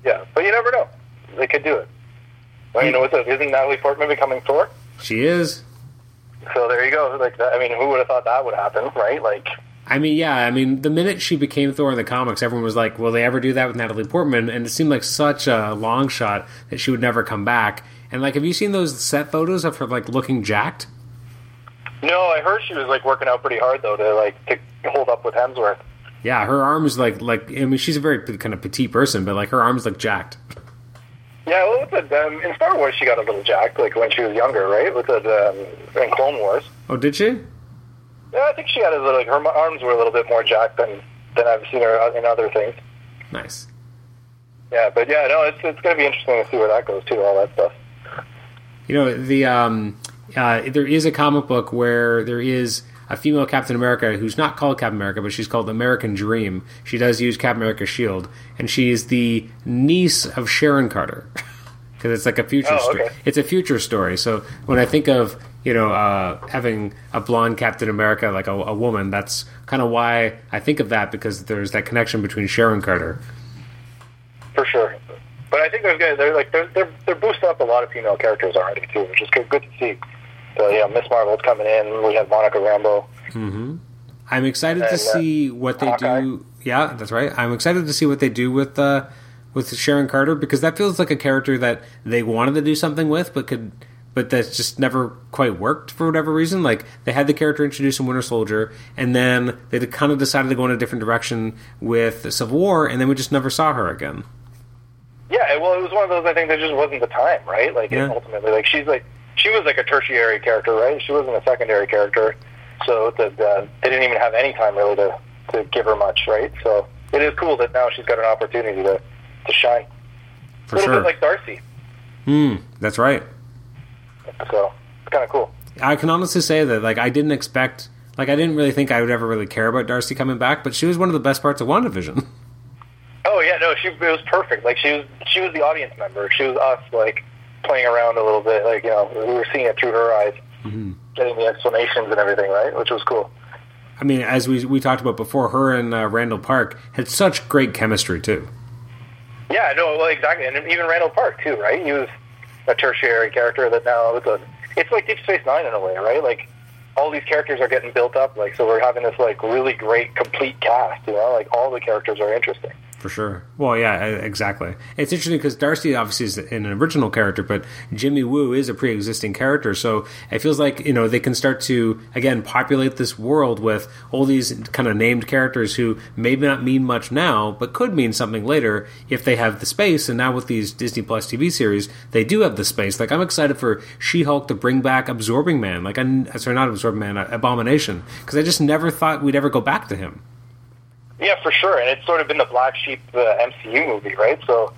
Yeah, but you never know. They could do it. Well, you know, what's? Isn't Natalie Portman becoming Thor? She is. So there you go. Like, that, I mean, who would have thought that would happen, right? Like, I mean, yeah, I mean, the minute she became Thor in the comics, everyone was like, "Will they ever do that with Natalie Portman?" And it seemed like such a long shot that she would never come back. And like, have you seen those set photos of her like looking jacked? no, I heard she was like working out pretty hard though to like to hold up with Hemsworth. Yeah, her arms like like I mean, she's a very kind of petite person, but like her arms look jacked. Yeah, well, with the, um, in Star Wars, she got a little jacked, like when she was younger, right? With the um, in Clone Wars. Oh, did she? Yeah, I think she got a little, like her arms were a little bit more jacked than than I've seen her in other things. Nice. Yeah, but yeah, no, it's it's gonna be interesting to see where that goes too, all that stuff. You know, the um, uh, there is a comic book where there is a female Captain America who's not called Captain America, but she's called American Dream. She does use Captain America's shield, and she's the niece of Sharon Carter. Because it's like a future, Oh, story. okay. It's a future story. So when I think of you know uh, having a blonde Captain America, like a, a woman, that's kind of why I think of that because there's that connection between Sharon Carter. for sure. But I think there's gonna they're like they're they're, they're boosting up a lot of female characters already too, which is good, good to see. So yeah, Miss Marvel's coming in. We have Monica Rambeau. I'm excited to And, uh, see what they Hawkeye. do. Yeah, that's right. I'm excited to see what they do with uh, with Sharon Carter because that feels like a character that they wanted to do something with, but could, but that's just never quite worked for whatever reason. Like they had the character introduced in Winter Soldier, and then they kind of decided to go in a different direction with Civil War, and then we just never saw her again. Yeah, well, it was one of those. I think there just wasn't the time, right? Like Yeah. ultimately, like she's like she was like a tertiary character, right? She wasn't a secondary character, so the, the, they didn't even have any time really to to give her much, right? So it is cool that now she's got an opportunity to to shine. For a little sure. bit like Darcy. Hmm, that's right. So it's kind of cool. I can honestly say that like I didn't expect, like I didn't really think I would ever really care about Darcy coming back, but she was one of the best parts of WandaVision. Oh yeah, no, she it was perfect. Like she was she was the audience member. She was us like playing around a little bit. Like you know, we were seeing it through her eyes, getting the explanations and everything, right? Which was cool. I mean, as we we talked about before, her and uh, Randall Park had such great chemistry too. Yeah, no, well, exactly, and even Randall Park too, right? He was a tertiary character that now it's a it's like Deep Space Nine in a way, right? Like all these characters are getting built up, like so we're having this like really great complete cast, you know, like all the characters are interesting. For sure. Well, yeah, exactly. It's interesting because Darcy obviously is an original character, but Jimmy Woo is a pre-existing character, so it feels like you know they can start to again populate this world with all these kind of named characters who maybe not mean much now, but could mean something later if they have the space. And now with these Disney Plus TV series, they do have the space. Like I'm excited for She-Hulk to bring back Absorbing Man, like I'm sorry, not Absorbing Man, uh, Abomination, because I just never thought we'd ever go back to him. Yeah, for sure, and it's sort of been the black sheep the MCU movie, right? So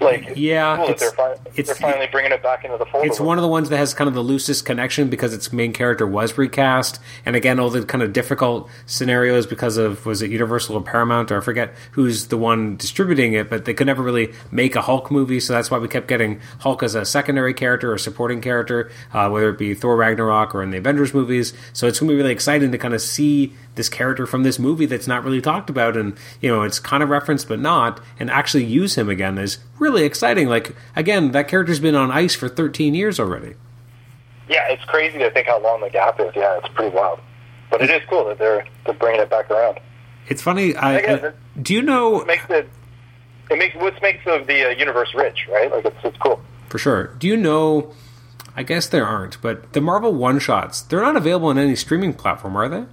Like, Yeah, cool it's- they're, fi- it's- they're finally bringing it back into the fold. It's one of the ones that has kind of the loosest connection because its main character was recast, and again, all the kind of difficult scenarios because of was it Universal or Paramount or I forget who's the one distributing it, but they could never really make a Hulk movie, so that's why we kept getting Hulk as a secondary character or supporting character, uh, whether it be Thor Ragnarok or in the Avengers movies. So it's going to be really exciting to kind of see this character from this movie that's not really talked about, and you know it's kind of referenced but not, and actually use him again is really exciting. Like again, that character's been on ice for 13 years already. Yeah, it's crazy to think how long the gap is. Yeah, it's pretty wild. But it is cool that they're they're bringing it back around. It's funny. I, I guess I- do you know It makes it it makes what makes of the uh, universe rich, right? Like it's it's cool. for sure? Do you know? I guess there aren't, but the Marvel one shots they're not available on any streaming platform, are they?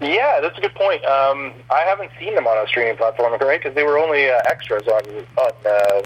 Yeah, that's a good point. Um, I haven't seen them on a streaming platform, right? Because they were only uh, extras on on uh,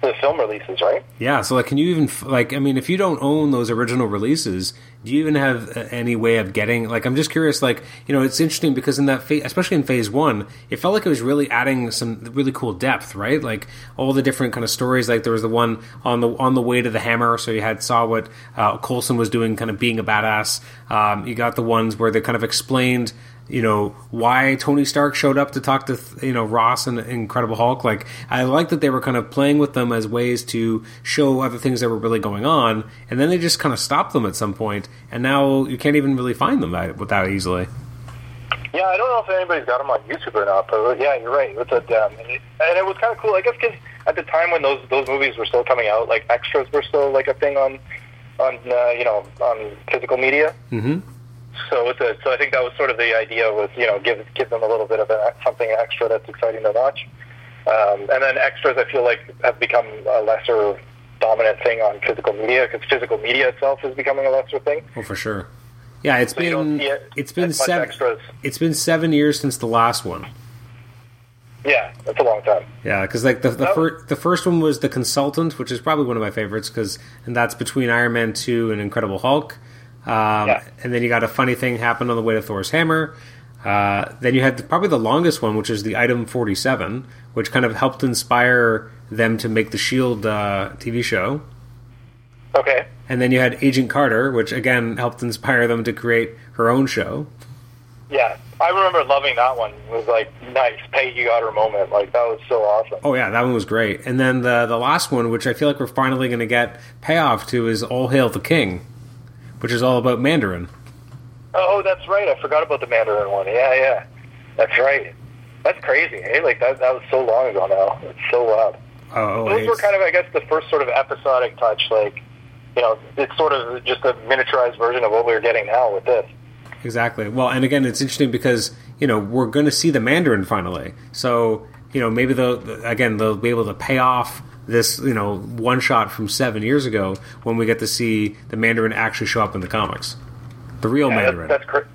the film releases, right? Yeah. So like, can you even like? I mean, if you don't own those original releases, do you even have uh, any way of getting? Like, I'm just curious. Like, you know, it's interesting because in that, fa- especially in Phase One, it felt like it was really adding some really cool depth, right? Like all the different kind of stories. Like there was the one on the on the way to the hammer, so you had saw what uh, Coulson was doing, kind of being a badass. Um, you got the ones where they kind of explained you know why Tony Stark showed up to talk to you know Ross and Incredible Hulk. Like I like that they were kind of playing with them as ways to show other things that were really going on, and then they just kind of stopped them at some point, and now you can't even really find them that, that easily. Yeah, I don't know if anybody's got them on YouTube or not, but yeah, you're right. It's a, um, and, it, and it was kind of cool, I guess, because at the time when those those movies were still coming out, like extras were still like a thing on on uh, you know on physical media. Mm-hmm. So it's a, so I think that was sort of the idea was you know give give them a little bit of a, something extra that's exciting to watch, um, and then extras I feel like have become a lesser dominant thing on physical media because physical media itself is becoming a lesser thing. Oh, for sure. Yeah, it's So been it it's been seven. extras. It's been seven years since the last one. Yeah, that's a long time. Yeah, because like the the, That- fir- the first one was the Consultant, which is probably one of my favorites because and that's between Iron Man two and Incredible Hulk. Um, Yeah. And then you got a funny thing happen on the way to Thor's hammer. Uh, then you had the, probably the longest one, which is the Item forty seven, which kind of helped inspire them to make the Shield uh, TV show. Okay. And then you had Agent Carter, which again helped inspire them to create her own show. Yeah, I remember loving that one. It was like nice. Peggy got her moment. Like that was so awesome. Oh yeah, that one was great. And then the the last one, which I feel like we're finally going to get payoff to, is All Hail the King, which is all about Mandarin. Oh, oh, that's right. I forgot about the Mandarin one. Yeah, yeah, that's right. That's crazy. Hey, like that. That was so long ago now. It's so wild. Oh, oh Those were kind of, I guess, the first sort of episodic touch. Like, you know, it's sort of just a miniaturized version of what we're getting now with this. exactly. Well, and again, it's interesting because you know we're going to see the Mandarin finally. So you know maybe they'll again they'll be able to pay off this you know one shot from seven years ago when we get to see the Mandarin actually show up in the comics, the real Yeah, Mandarin. That's, that's cra-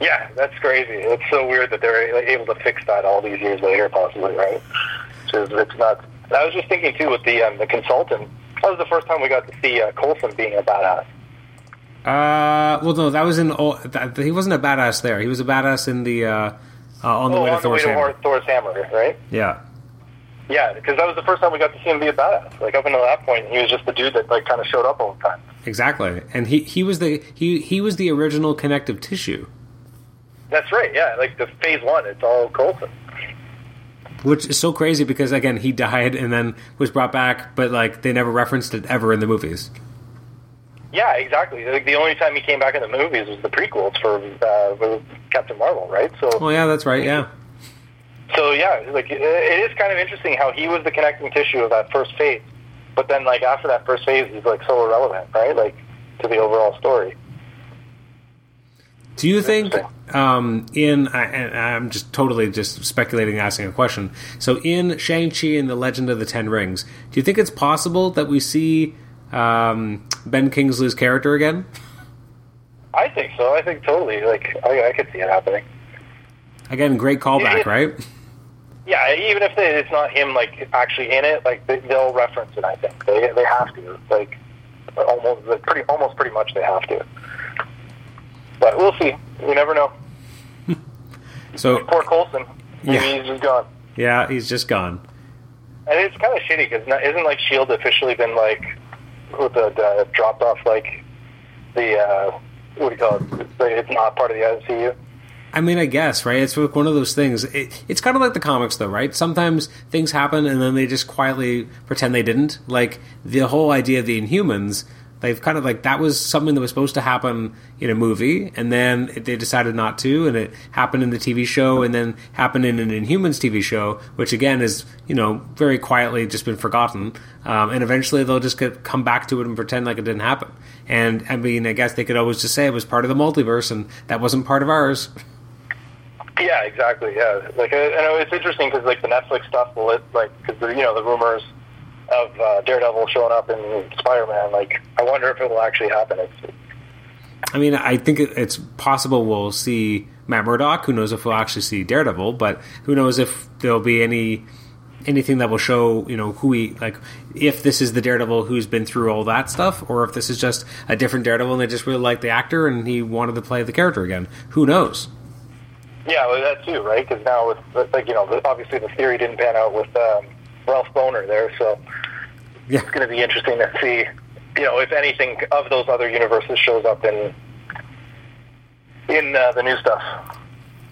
Yeah, that's crazy. It's so weird that they're able to fix that all these years later, possibly, right? It's, it's nuts. I was just thinking too with the um, the consultant. That was the first time we got to see uh, Coulson being a badass. Uh, well, no, that was in. Oh, that, he wasn't a badass there. He was a badass in the uh, uh, on the oh, way to on the way Thor's to hammer. Thor's hammer, right? Yeah, Yeah, because that was the first time we got to see him be a badass. Like up until that point, he was just the dude that like kind of showed up all the time. exactly. And he he was the he he was the original connective tissue, That's right. Yeah, like the phase one, it's all Coulson. which is so crazy because again he died and then was brought back, but like they never referenced it ever in the movies. Yeah, exactly. Like the only time he came back in the movies was the prequels for uh, Captain Marvel, right? So. Oh yeah, that's right. Yeah, So yeah, like it it is kind of interesting how he was the connecting tissue of that first phase, but then like after that first phase, he's like so irrelevant, right? Like to the overall story. Do you think um, in I, I'm just totally just speculating, asking a question. So in Shang Chi and the Legend of the Ten Rings, do you think it's possible that we see um, Ben Kingsley's character again? I think so. I think totally. Like I, I could see it happening. Again, great callback, Yeah. right? Yeah, even if they, it's not him like actually in it, like they, they'll reference it. I think they they have to. Like almost like, pretty almost pretty much they have to. But we'll see. You never know. So Poor Coulson. Yeah. he's just gone. yeah, he's just gone. and it's kind of shitty because isn't like Shield officially been like with the, the dropped off like the uh, what do you call it? It's not part of the MCU. I mean, I guess, right? It's like one of those things. It, it's kind of like the comics, though, right? Sometimes things happen and then they just quietly pretend they didn't. Like the whole idea of the Inhumans, they've kind of like that was something that was supposed to happen in a movie, and then they decided not to, and it happened in the TV show, and then happened in an Inhumans TV show, which again is you know very quietly just been forgotten, um, and eventually they'll just get, come back to it and pretend like it didn't happen. And I mean, I guess they could always just say it was part of the multiverse, and that wasn't part of ours. Yeah, exactly. Yeah, like and it's interesting because like the Netflix stuff, like because you know the rumors of uh, Daredevil showing up in Spider-Man. Like, I wonder if it will actually happen. It's, I mean, I think it's possible we'll see Matt Murdock. Who knows if we'll actually see Daredevil? But who knows if there'll be any anything that will show you know who he like if this is the Daredevil who's been through all that stuff, or if this is just a different Daredevil and they just really like the actor and he wanted to play the character again. Who knows? Yeah, well, that too, right? Because now with like you know, obviously the theory didn't pan out with um, Ralph Bohner there, so Yeah. it's going to be interesting to see, you know, if anything of those other universes shows up in in uh, the new stuff.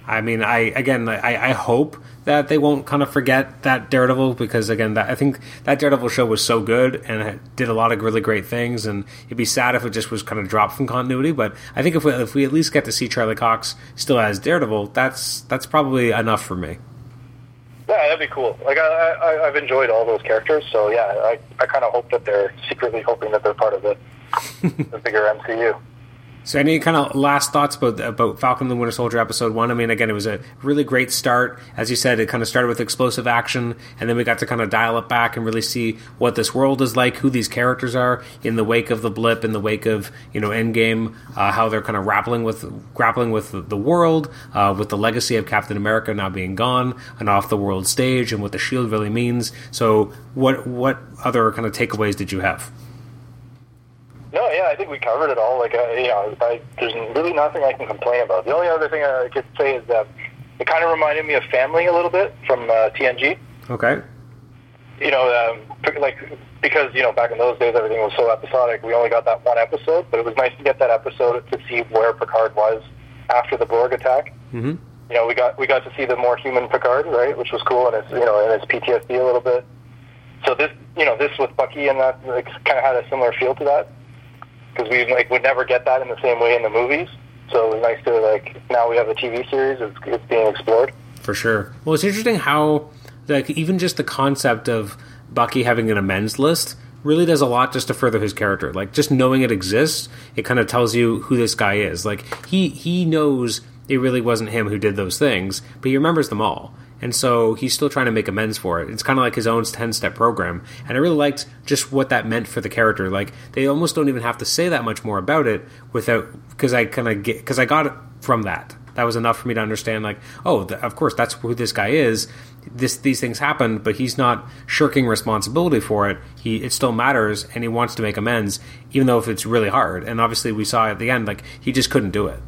I mean, I again, I, I hope that they won't kind of forget that Daredevil because again, that, I think that Daredevil show was so good and it did a lot of really great things, and it'd be sad if it just was kind of dropped from continuity. But I think if we if we at least get to see Charlie Cox still as Daredevil, that's that's probably enough for me. Yeah, that'd be cool. Like I, I, I've enjoyed all those characters, so yeah, I, I kind of hope that they're secretly hoping that they're part of the, the bigger MCU. So, any kind of last thoughts about about Falcon the Winter Soldier episode one? I mean, again, it was a really great start. As you said, it kind of started with explosive action, and then we got to kind of dial it back and really see what this world is like, who these characters are in the wake of the blip, in the wake of you know Endgame, uh, how they're kind of grappling with grappling with the, the world, uh, with the legacy of Captain America now being gone, and off the world stage, and what the shield really means. So, what what other kind of takeaways did you have? No, yeah, I think we covered it all. Like, uh, you know, I, there's really nothing I can complain about. The only other thing I could say is that it kind of reminded me of Family a little bit from uh, TNG. Okay. You know, um, like because you know back in those days everything was so episodic. We only got that one episode, but it was nice to get that episode to see where Picard was after the Borg attack. Mm-hmm. You know, we got we got to see the more human Picard, right, which was cool, and his you know and his PTSD a little bit. So this, you know, this with Bucky and that like, kind of had a similar feel to that because we like would never get that in the same way in the movies. So it was nice to like now we have a TV series; it's, it's being explored. For sure. Well, it's interesting how, like, even just the concept of Bucky having an amends list really does a lot just to further his character. Like, just knowing it exists, it kind of tells you who this guy is. Like, he he knows it really wasn't him who did those things, but he remembers them all. And so he's still trying to make amends for it. It's kind of like his own 10 step program. And I really liked just what that meant for the character. Like, they almost don't even have to say that much more about it without, because I kind of get, because I got it from that that was enough for me to understand like oh of course that's who this guy is this these things happened but he's not shirking responsibility for it he it still matters and he wants to make amends even though if it's really hard and obviously we saw at the end like he just couldn't do it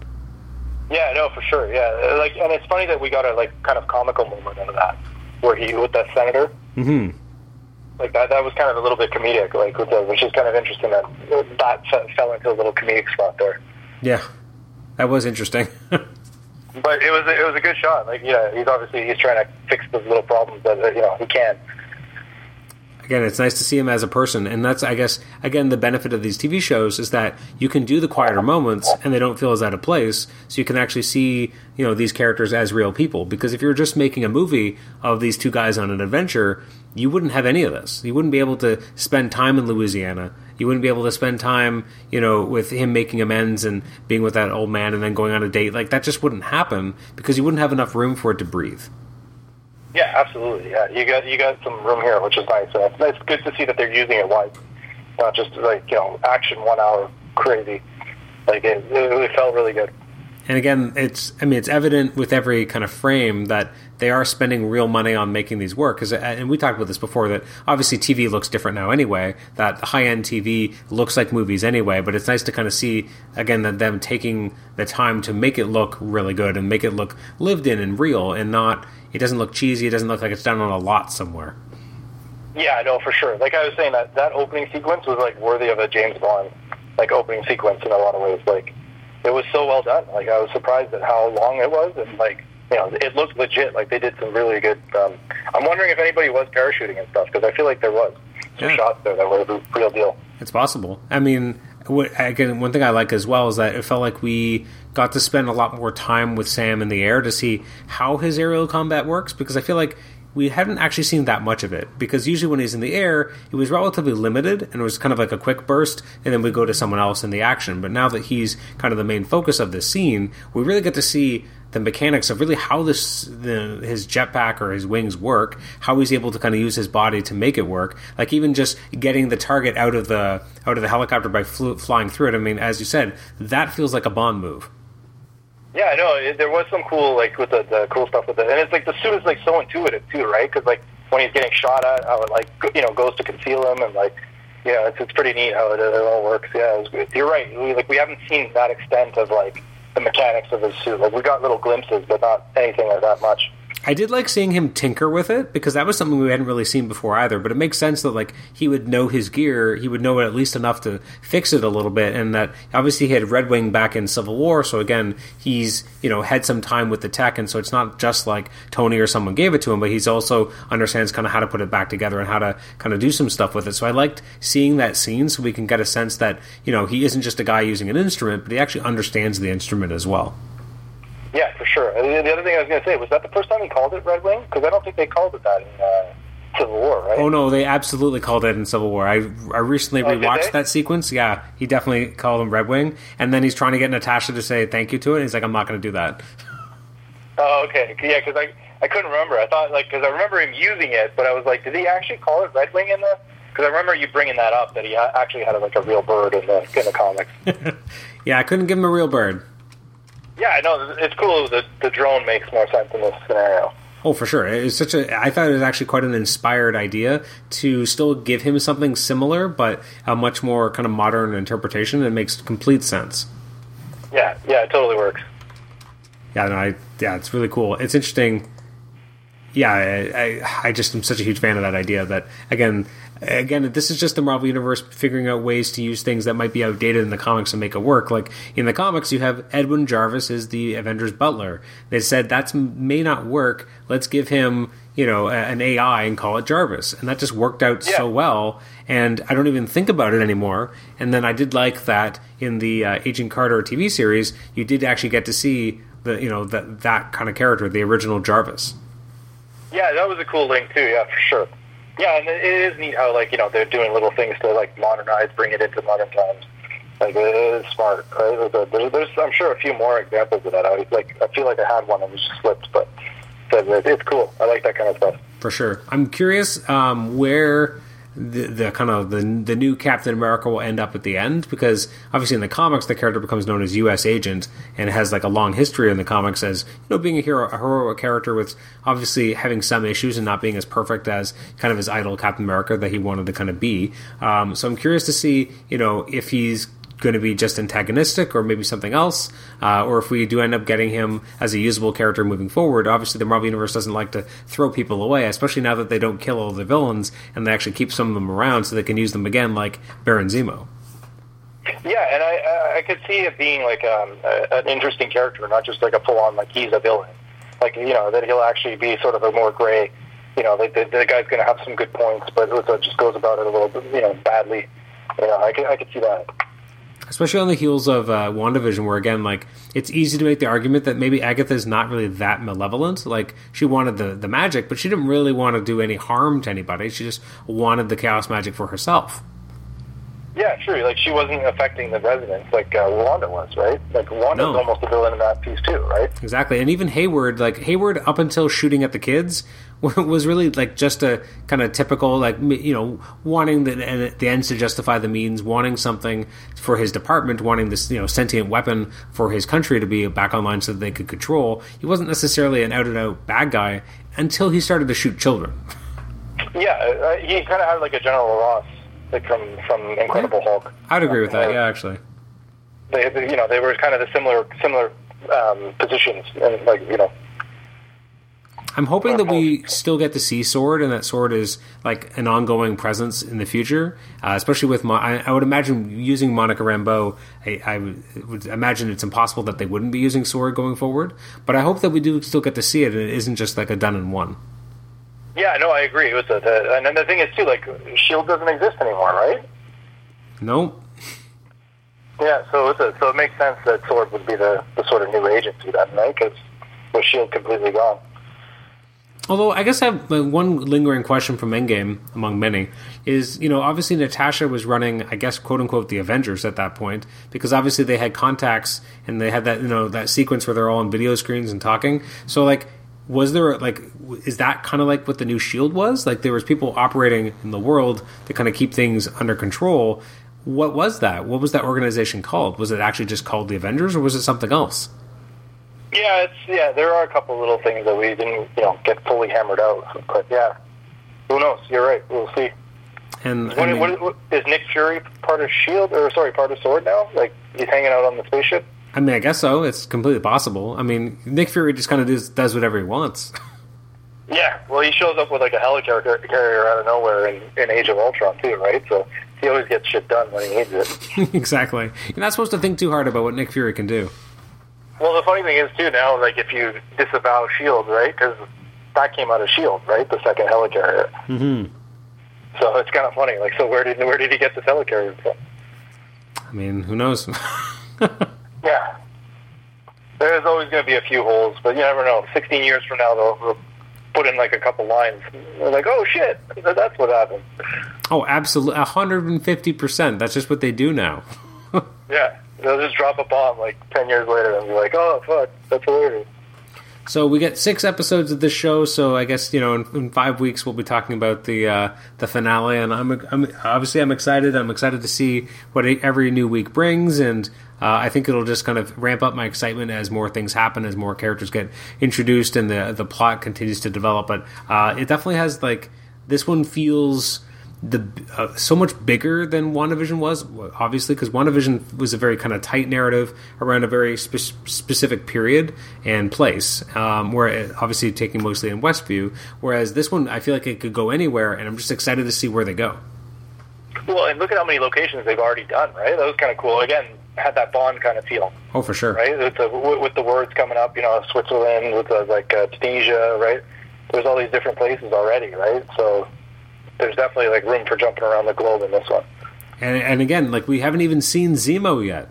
Yeah, no, for sure. Yeah, like, and it's funny that we got a like kind of comical moment out of that, where he with that senator. mm-hmm Like that, that was kind of a little bit comedic, like with the, which is kind of interesting that that fe- fell into a little comedic spot there. yeah that was interesting But it was it was a good shot. Like, yeah, he's obviously he's trying to fix those little problems that uh, you know he can. Again it's nice to see him as a person. And that's i guess again the benefit of these tv shows is that you can do the quieter moments and they don't feel as out of place. So you can actually see you know these characters as real people. Because if you're just making a movie of these two guys on an adventure you wouldn't have any of this. You wouldn't be able to spend time in louisiana. You wouldn't be able to spend time you know with him making amends and being with that old man and then going on a date. Like that just wouldn't happen because you wouldn't have enough room for it to breathe Yeah, absolutely. Yeah, you got you got some room here, which is nice. And it's, good to see that they're using it wisely, not just like you know action one hour crazy. Like it, it felt really good. And again, it's I mean it's evident with every kind of frame that they are spending real money on making these work. Cause, uh, and we talked about this before that obviously TV looks different now anyway. That high end TV looks like movies anyway. But it's nice to kind of see again that them taking the time to make it look really good and make it look lived in and real and not. It doesn't look cheesy. It doesn't look like it's done on a lot somewhere. Yeah, I know for sure. Like I was saying, that that opening sequence was like worthy of a James Bond like opening sequence in a lot of ways. Like it was so well done. Like I was surprised at how long it was, and like you know, it looked legit. Like they did some really good. Um, I'm wondering if anybody was parachuting and stuff because I feel like there was some Yeah. shots there that were the real deal. It's possible. I mean, what, again, one thing I like as well is that it felt like we got to spend a lot more time with Sam in the air to see how his aerial combat works because I feel like we hadn't actually seen that much of it because usually when he's in the air, it was relatively limited and it was kind of like a quick burst and then we go to someone else in the action. But now that he's kind of the main focus of this scene, we really get to see the mechanics of really how this the, his jetpack or his wings work, how he's able to kind of use his body to make it work. Like even just getting the target out of the out of the helicopter by flu- flying through it. I mean, as you said, that feels like a Bond move. Yeah, I know. There was some cool, like, with the, the cool stuff with it. And it's like the suit is, like, so intuitive, too, right? Because, like, when he's getting shot at, how it, like, you know, goes to conceal him and, like, yeah, it's, it's pretty neat how it, it all works. Yeah, it was good. You're right. We, like, we haven't seen that extent of, like, the mechanics of his suit. Like, we got little glimpses, but not anything like that much. I did like seeing him tinker with it because that was something we hadn't really seen before either. But it makes sense that like he would know his gear, he would know it at least enough to fix it a little bit, and that obviously he had Red Wing back in Civil War, so again he's you know had some time with the tech, and so it's not just like Tony or someone gave it to him, but he's also understands kind of how to put it back together and how to kind of do some stuff with it. So I liked seeing that scene so we can get a sense that you know he isn't just a guy using an instrument, but he actually understands the instrument as well. Yeah, for sure. And the the other thing I was going to say, was that the first time he called it Red Wing? Because I don't think they called it that in uh, Civil War, right? Oh no, they absolutely called it in Civil War. I I recently Oh, rewatched that sequence. Yeah, he definitely called him Red Wing, and then he's trying to get Natasha to say thank you to it. And he's like, I'm not going to do that. Oh, okay. Yeah, because I, I couldn't remember. I thought, like, because I remember him using it, but I was like, did he actually call it Red Wing in the... Because I remember you bringing that up, that he ha- actually had, like, a real bird in the, in the comics. Yeah, I couldn't give him a real bird. Yeah, I know. It's cool that the drone makes more sense in this scenario. Oh, for sure. It was such a. I thought it was actually quite an inspired idea to still give him something similar, but a much more kind of modern interpretation. It makes complete sense. Yeah, yeah, it totally works. Yeah, no, I, yeah, it's really cool. It's interesting. Yeah, I, I, I just am such a huge fan of that idea. That again, again, this is just the Marvel universe figuring out ways to use things that might be outdated in the comics and make it work. Like in the comics, you have Edwin Jarvis is the Avengers butler. They said that may not work. Let's give him you know an AI and call it Jarvis, and that just worked out so well. And I don't even think about it anymore. And then I did like that in the uh, Agent Carter TV series, you did actually get to see the you know that that kind of character, the original Jarvis. Yeah, that was a cool link, too, yeah, for sure. Yeah, and it is neat how, like, you know, they're doing little things to, like, modernize, bring it into modern times. Like, it is smart, right? There's, there's, I'm sure, a few more examples of that. I, like, I feel like I had one and it just slipped, but but it's cool. I like that kind of stuff. for sure. I'm curious um, where the, the kind of the the new Captain America will end up at the end because obviously in the comics the character becomes known as U.S. Agent and has like a long history in the comics as you know being a hero, a heroic character with obviously having some issues and not being as perfect as kind of his idol Captain America that he wanted to kind of be. Um, so I'm curious to see you know if he's going to be just antagonistic or maybe something else, uh, or if we do end up getting him as a usable character moving forward. Obviously, the Marvel Universe doesn't like to throw people away, especially now that they don't kill all the villains and they actually keep some of them around so they can use them again, like Baron Zemo. Yeah, and I I- could see it being like um, a, an interesting character, not just like a full on like he's a villain. Like you know that he'll actually be sort of a more gray. You know, the, the guy's going to have some good points, but just goes about it a little bit, you know, badly. You know, I could I could see that. Especially on the heels of uh, WandaVision, where again, like, it's easy to make the argument that maybe Agatha is not really that malevolent. Like, she wanted the, the magic, but she didn't really want to do any harm to anybody. She just wanted the chaos magic for herself. Yeah, true. Like she wasn't affecting the residents like uh, Wanda was, right? Like Wanda's No. almost a villain in that piece too, right? Exactly, and even Hayward, like Hayward, up until shooting at the kids, was really like just a kind of typical, like you know, wanting the the ends to justify the means, wanting something for his department, wanting this you know sentient weapon for his country to be back online so that they could control. He wasn't necessarily an out and out bad guy until he started to shoot children. Yeah, uh, he kind of had like a General Ross, like from from Incredible Hulk. I'd agree with that. Yeah, actually. They, they- you know, they were kind of the similar similar um, positions, and like you know, I'm hoping that we still get to see Sword, and that Sword is like an ongoing presence in the future. Uh, especially with, Mo- I, I would imagine using Monica Rambeau. I, I would- imagine it's impossible that they wouldn't be using Sword going forward. But I hope that we do still get to see it, and it isn't just like a done in one. Yeah, no, I agree with that. And then the thing is too, like Shield doesn't exist anymore, right? No, Yeah, so it's a, so it makes sense that Sword would be the, the sort of new agency then, right? Because with Shield completely gone. Although I guess I have one lingering question from Endgame, among many, is you know obviously Natasha was running, I guess quote unquote the Avengers at that point because obviously they had contacts and they had that you know that sequence where they're all on video screens and talking. So like, was there like is that kind of like what the new Shield was? Like there was people operating in the world to kind of keep things under control. What was that? What was that organization called? Was it actually just called the Avengers or was it something else? Yeah, it's yeah. There are a couple little things that we didn't, you know, get fully hammered out. But yeah, who knows? You're right. We'll see. And I mean- what, what, is Nick Fury part of Shield or sorry, part of Sword now? Like he's hanging out on the spaceship. I mean, I guess so. It's completely possible. I mean, Nick Fury just kind of does, does whatever he wants. Yeah, well, he shows up with like a helicarrier carrier out of nowhere in, in Age of Ultron too, right? So he always gets shit done when he needs it. exactly. You're not supposed to think too hard about what Nick Fury can do. Well, the funny thing is too now, like if you disavow Shield, right? Because that came out of Shield, right? The second helicarrier. Mm-hmm. So it's kind of funny. Like, so where did where did he get this helicarrier from? I mean, who knows? Yeah. There's always going to be a few holes, but you never know. 16 years from now, they'll, they'll put in like a couple lines. They're like, oh shit, that's what happened. oh, absolutely. 150%. That's just what they do now. Yeah. They'll just drop a bomb like 10 years later and be like, oh fuck, that's hilarious. So we get six episodes of this show. So I guess you know in, in five weeks we'll be talking about the uh, the finale, and I'm, I'm obviously I'm excited. I'm excited to see what every new week brings, and uh, I think it'll just kind of ramp up my excitement as more things happen, as more characters get introduced, and the the plot continues to develop. But uh, it definitely has like this one feels the uh, so much bigger than WandaVision was, obviously, because WandaVision was a very kind of tight narrative around a very spe- specific period and place, um, where it, obviously taking mostly in Westview. Whereas this one, I feel like it could go anywhere, and I'm just excited to see where they go. Well, and look at how many locations they've already done, right? That was kind of cool. Again, had that Bond kind of feel, Oh, for sure. right? With the, with the words coming up, you know, Switzerland, with the, like uh, Tunisia, right? There's all these different places already, right? So there's definitely like room for jumping around the globe in this one. And, and again, like we haven't even seen Zemo yet.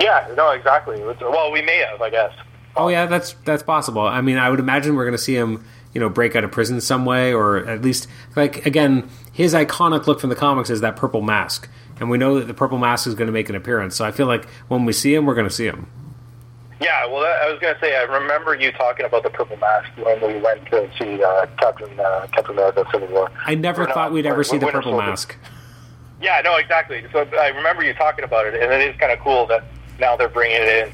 Yeah, no, exactly. Well, we may have, I guess. Oh yeah, that's that's possible. I mean, I would imagine we're going to see him, you know, break out of prison some way, or at least like again, his iconic look from the comics is that purple mask, and we know that the purple mask is going to make an appearance. So I feel like when we see him, we're going to see him. Yeah, well, that, I was going to say, I remember you talking about the purple mask when we went to see uh, Captain uh, Captain America: Civil War. I never Or thought we'd ever see the purple Soldier. mask. Yeah, no, exactly. So I remember you talking about it, and it is kind of cool that now they're bringing it in,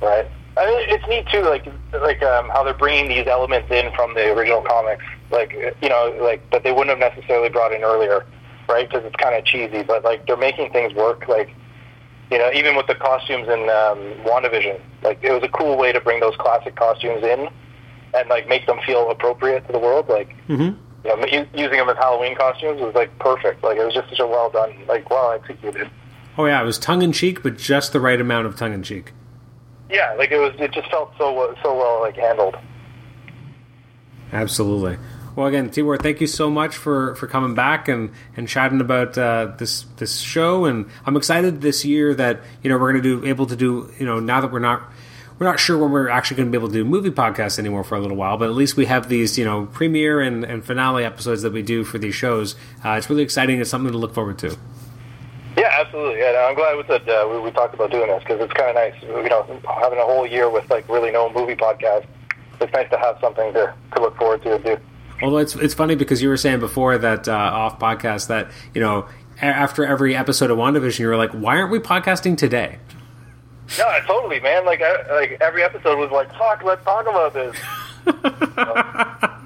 right? I mean, it's neat too, like like um, how they're bringing these elements in from the original comics, like you know, like that they wouldn't have necessarily brought in earlier, right? Because it's kind of cheesy, but like they're making things work, like. You know, even with the costumes in um, WandaVision, like it was a cool way to bring those classic costumes in, and like make them feel appropriate to the world. Like, Mm-hmm. you know, u- using them as Halloween costumes was like perfect. Like it was just such a well done, like well executed. Oh yeah, it was tongue in cheek, but just the right amount of tongue in cheek. Yeah, like it was. It just felt so well- so well like handled. Absolutely. Well, again, Tibor, thank you so much for, for coming back and, and chatting about uh, this this show. And I'm excited this year that you know we're going to do able to do you know now that we're not we're not sure when we're actually going to be able to do movie podcasts anymore for a little while, but at least we have these you know premiere and, and finale episodes that we do for these shows. Uh, it's really exciting. It's something to look forward to. Yeah, absolutely. Yeah, I'm glad that. Uh, we, we talked about doing this because it's kind of nice. You know, having a whole year with like really no movie podcast. It's nice to have something to, to look forward to and do. Although it's it's funny because you were saying before that uh, off podcast that you know a- after every episode of WandaVision you were like, why aren't we podcasting today? No, totally, man. Like, I, like every episode was like, "Fuck, let's talk about this."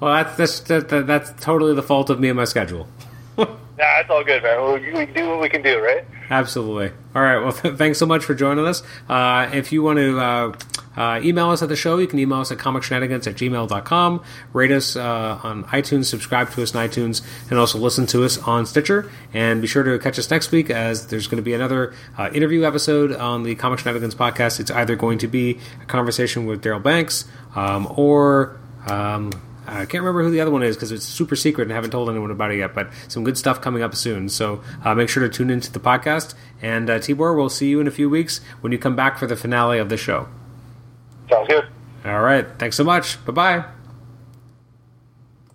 Well, that's that's that, that, that's totally the fault of me and my schedule. Nah, it's all good, man. We, we do what we can do, right? Absolutely. All right. Well, th- thanks so much for joining us. Uh, if you want to uh, Uh, email us at the show. You can email us at comicshenanigans at gmail.com. Rate us uh, on iTunes, subscribe to us on iTunes, and also listen to us on Stitcher. And be sure to catch us next week as there's going to be another uh, interview episode on the Comic Shenanigans podcast. It's either going to be a conversation with Darryl Banks um, or. Um, I can't remember who the other one is because it's super secret and I haven't told anyone about it yet. But some good stuff coming up soon. So uh, make sure to tune into the podcast. And uh, Tibor, we'll see you in a few weeks when you come back for the finale of the show. Sounds good. All right. Thanks so much. Bye bye.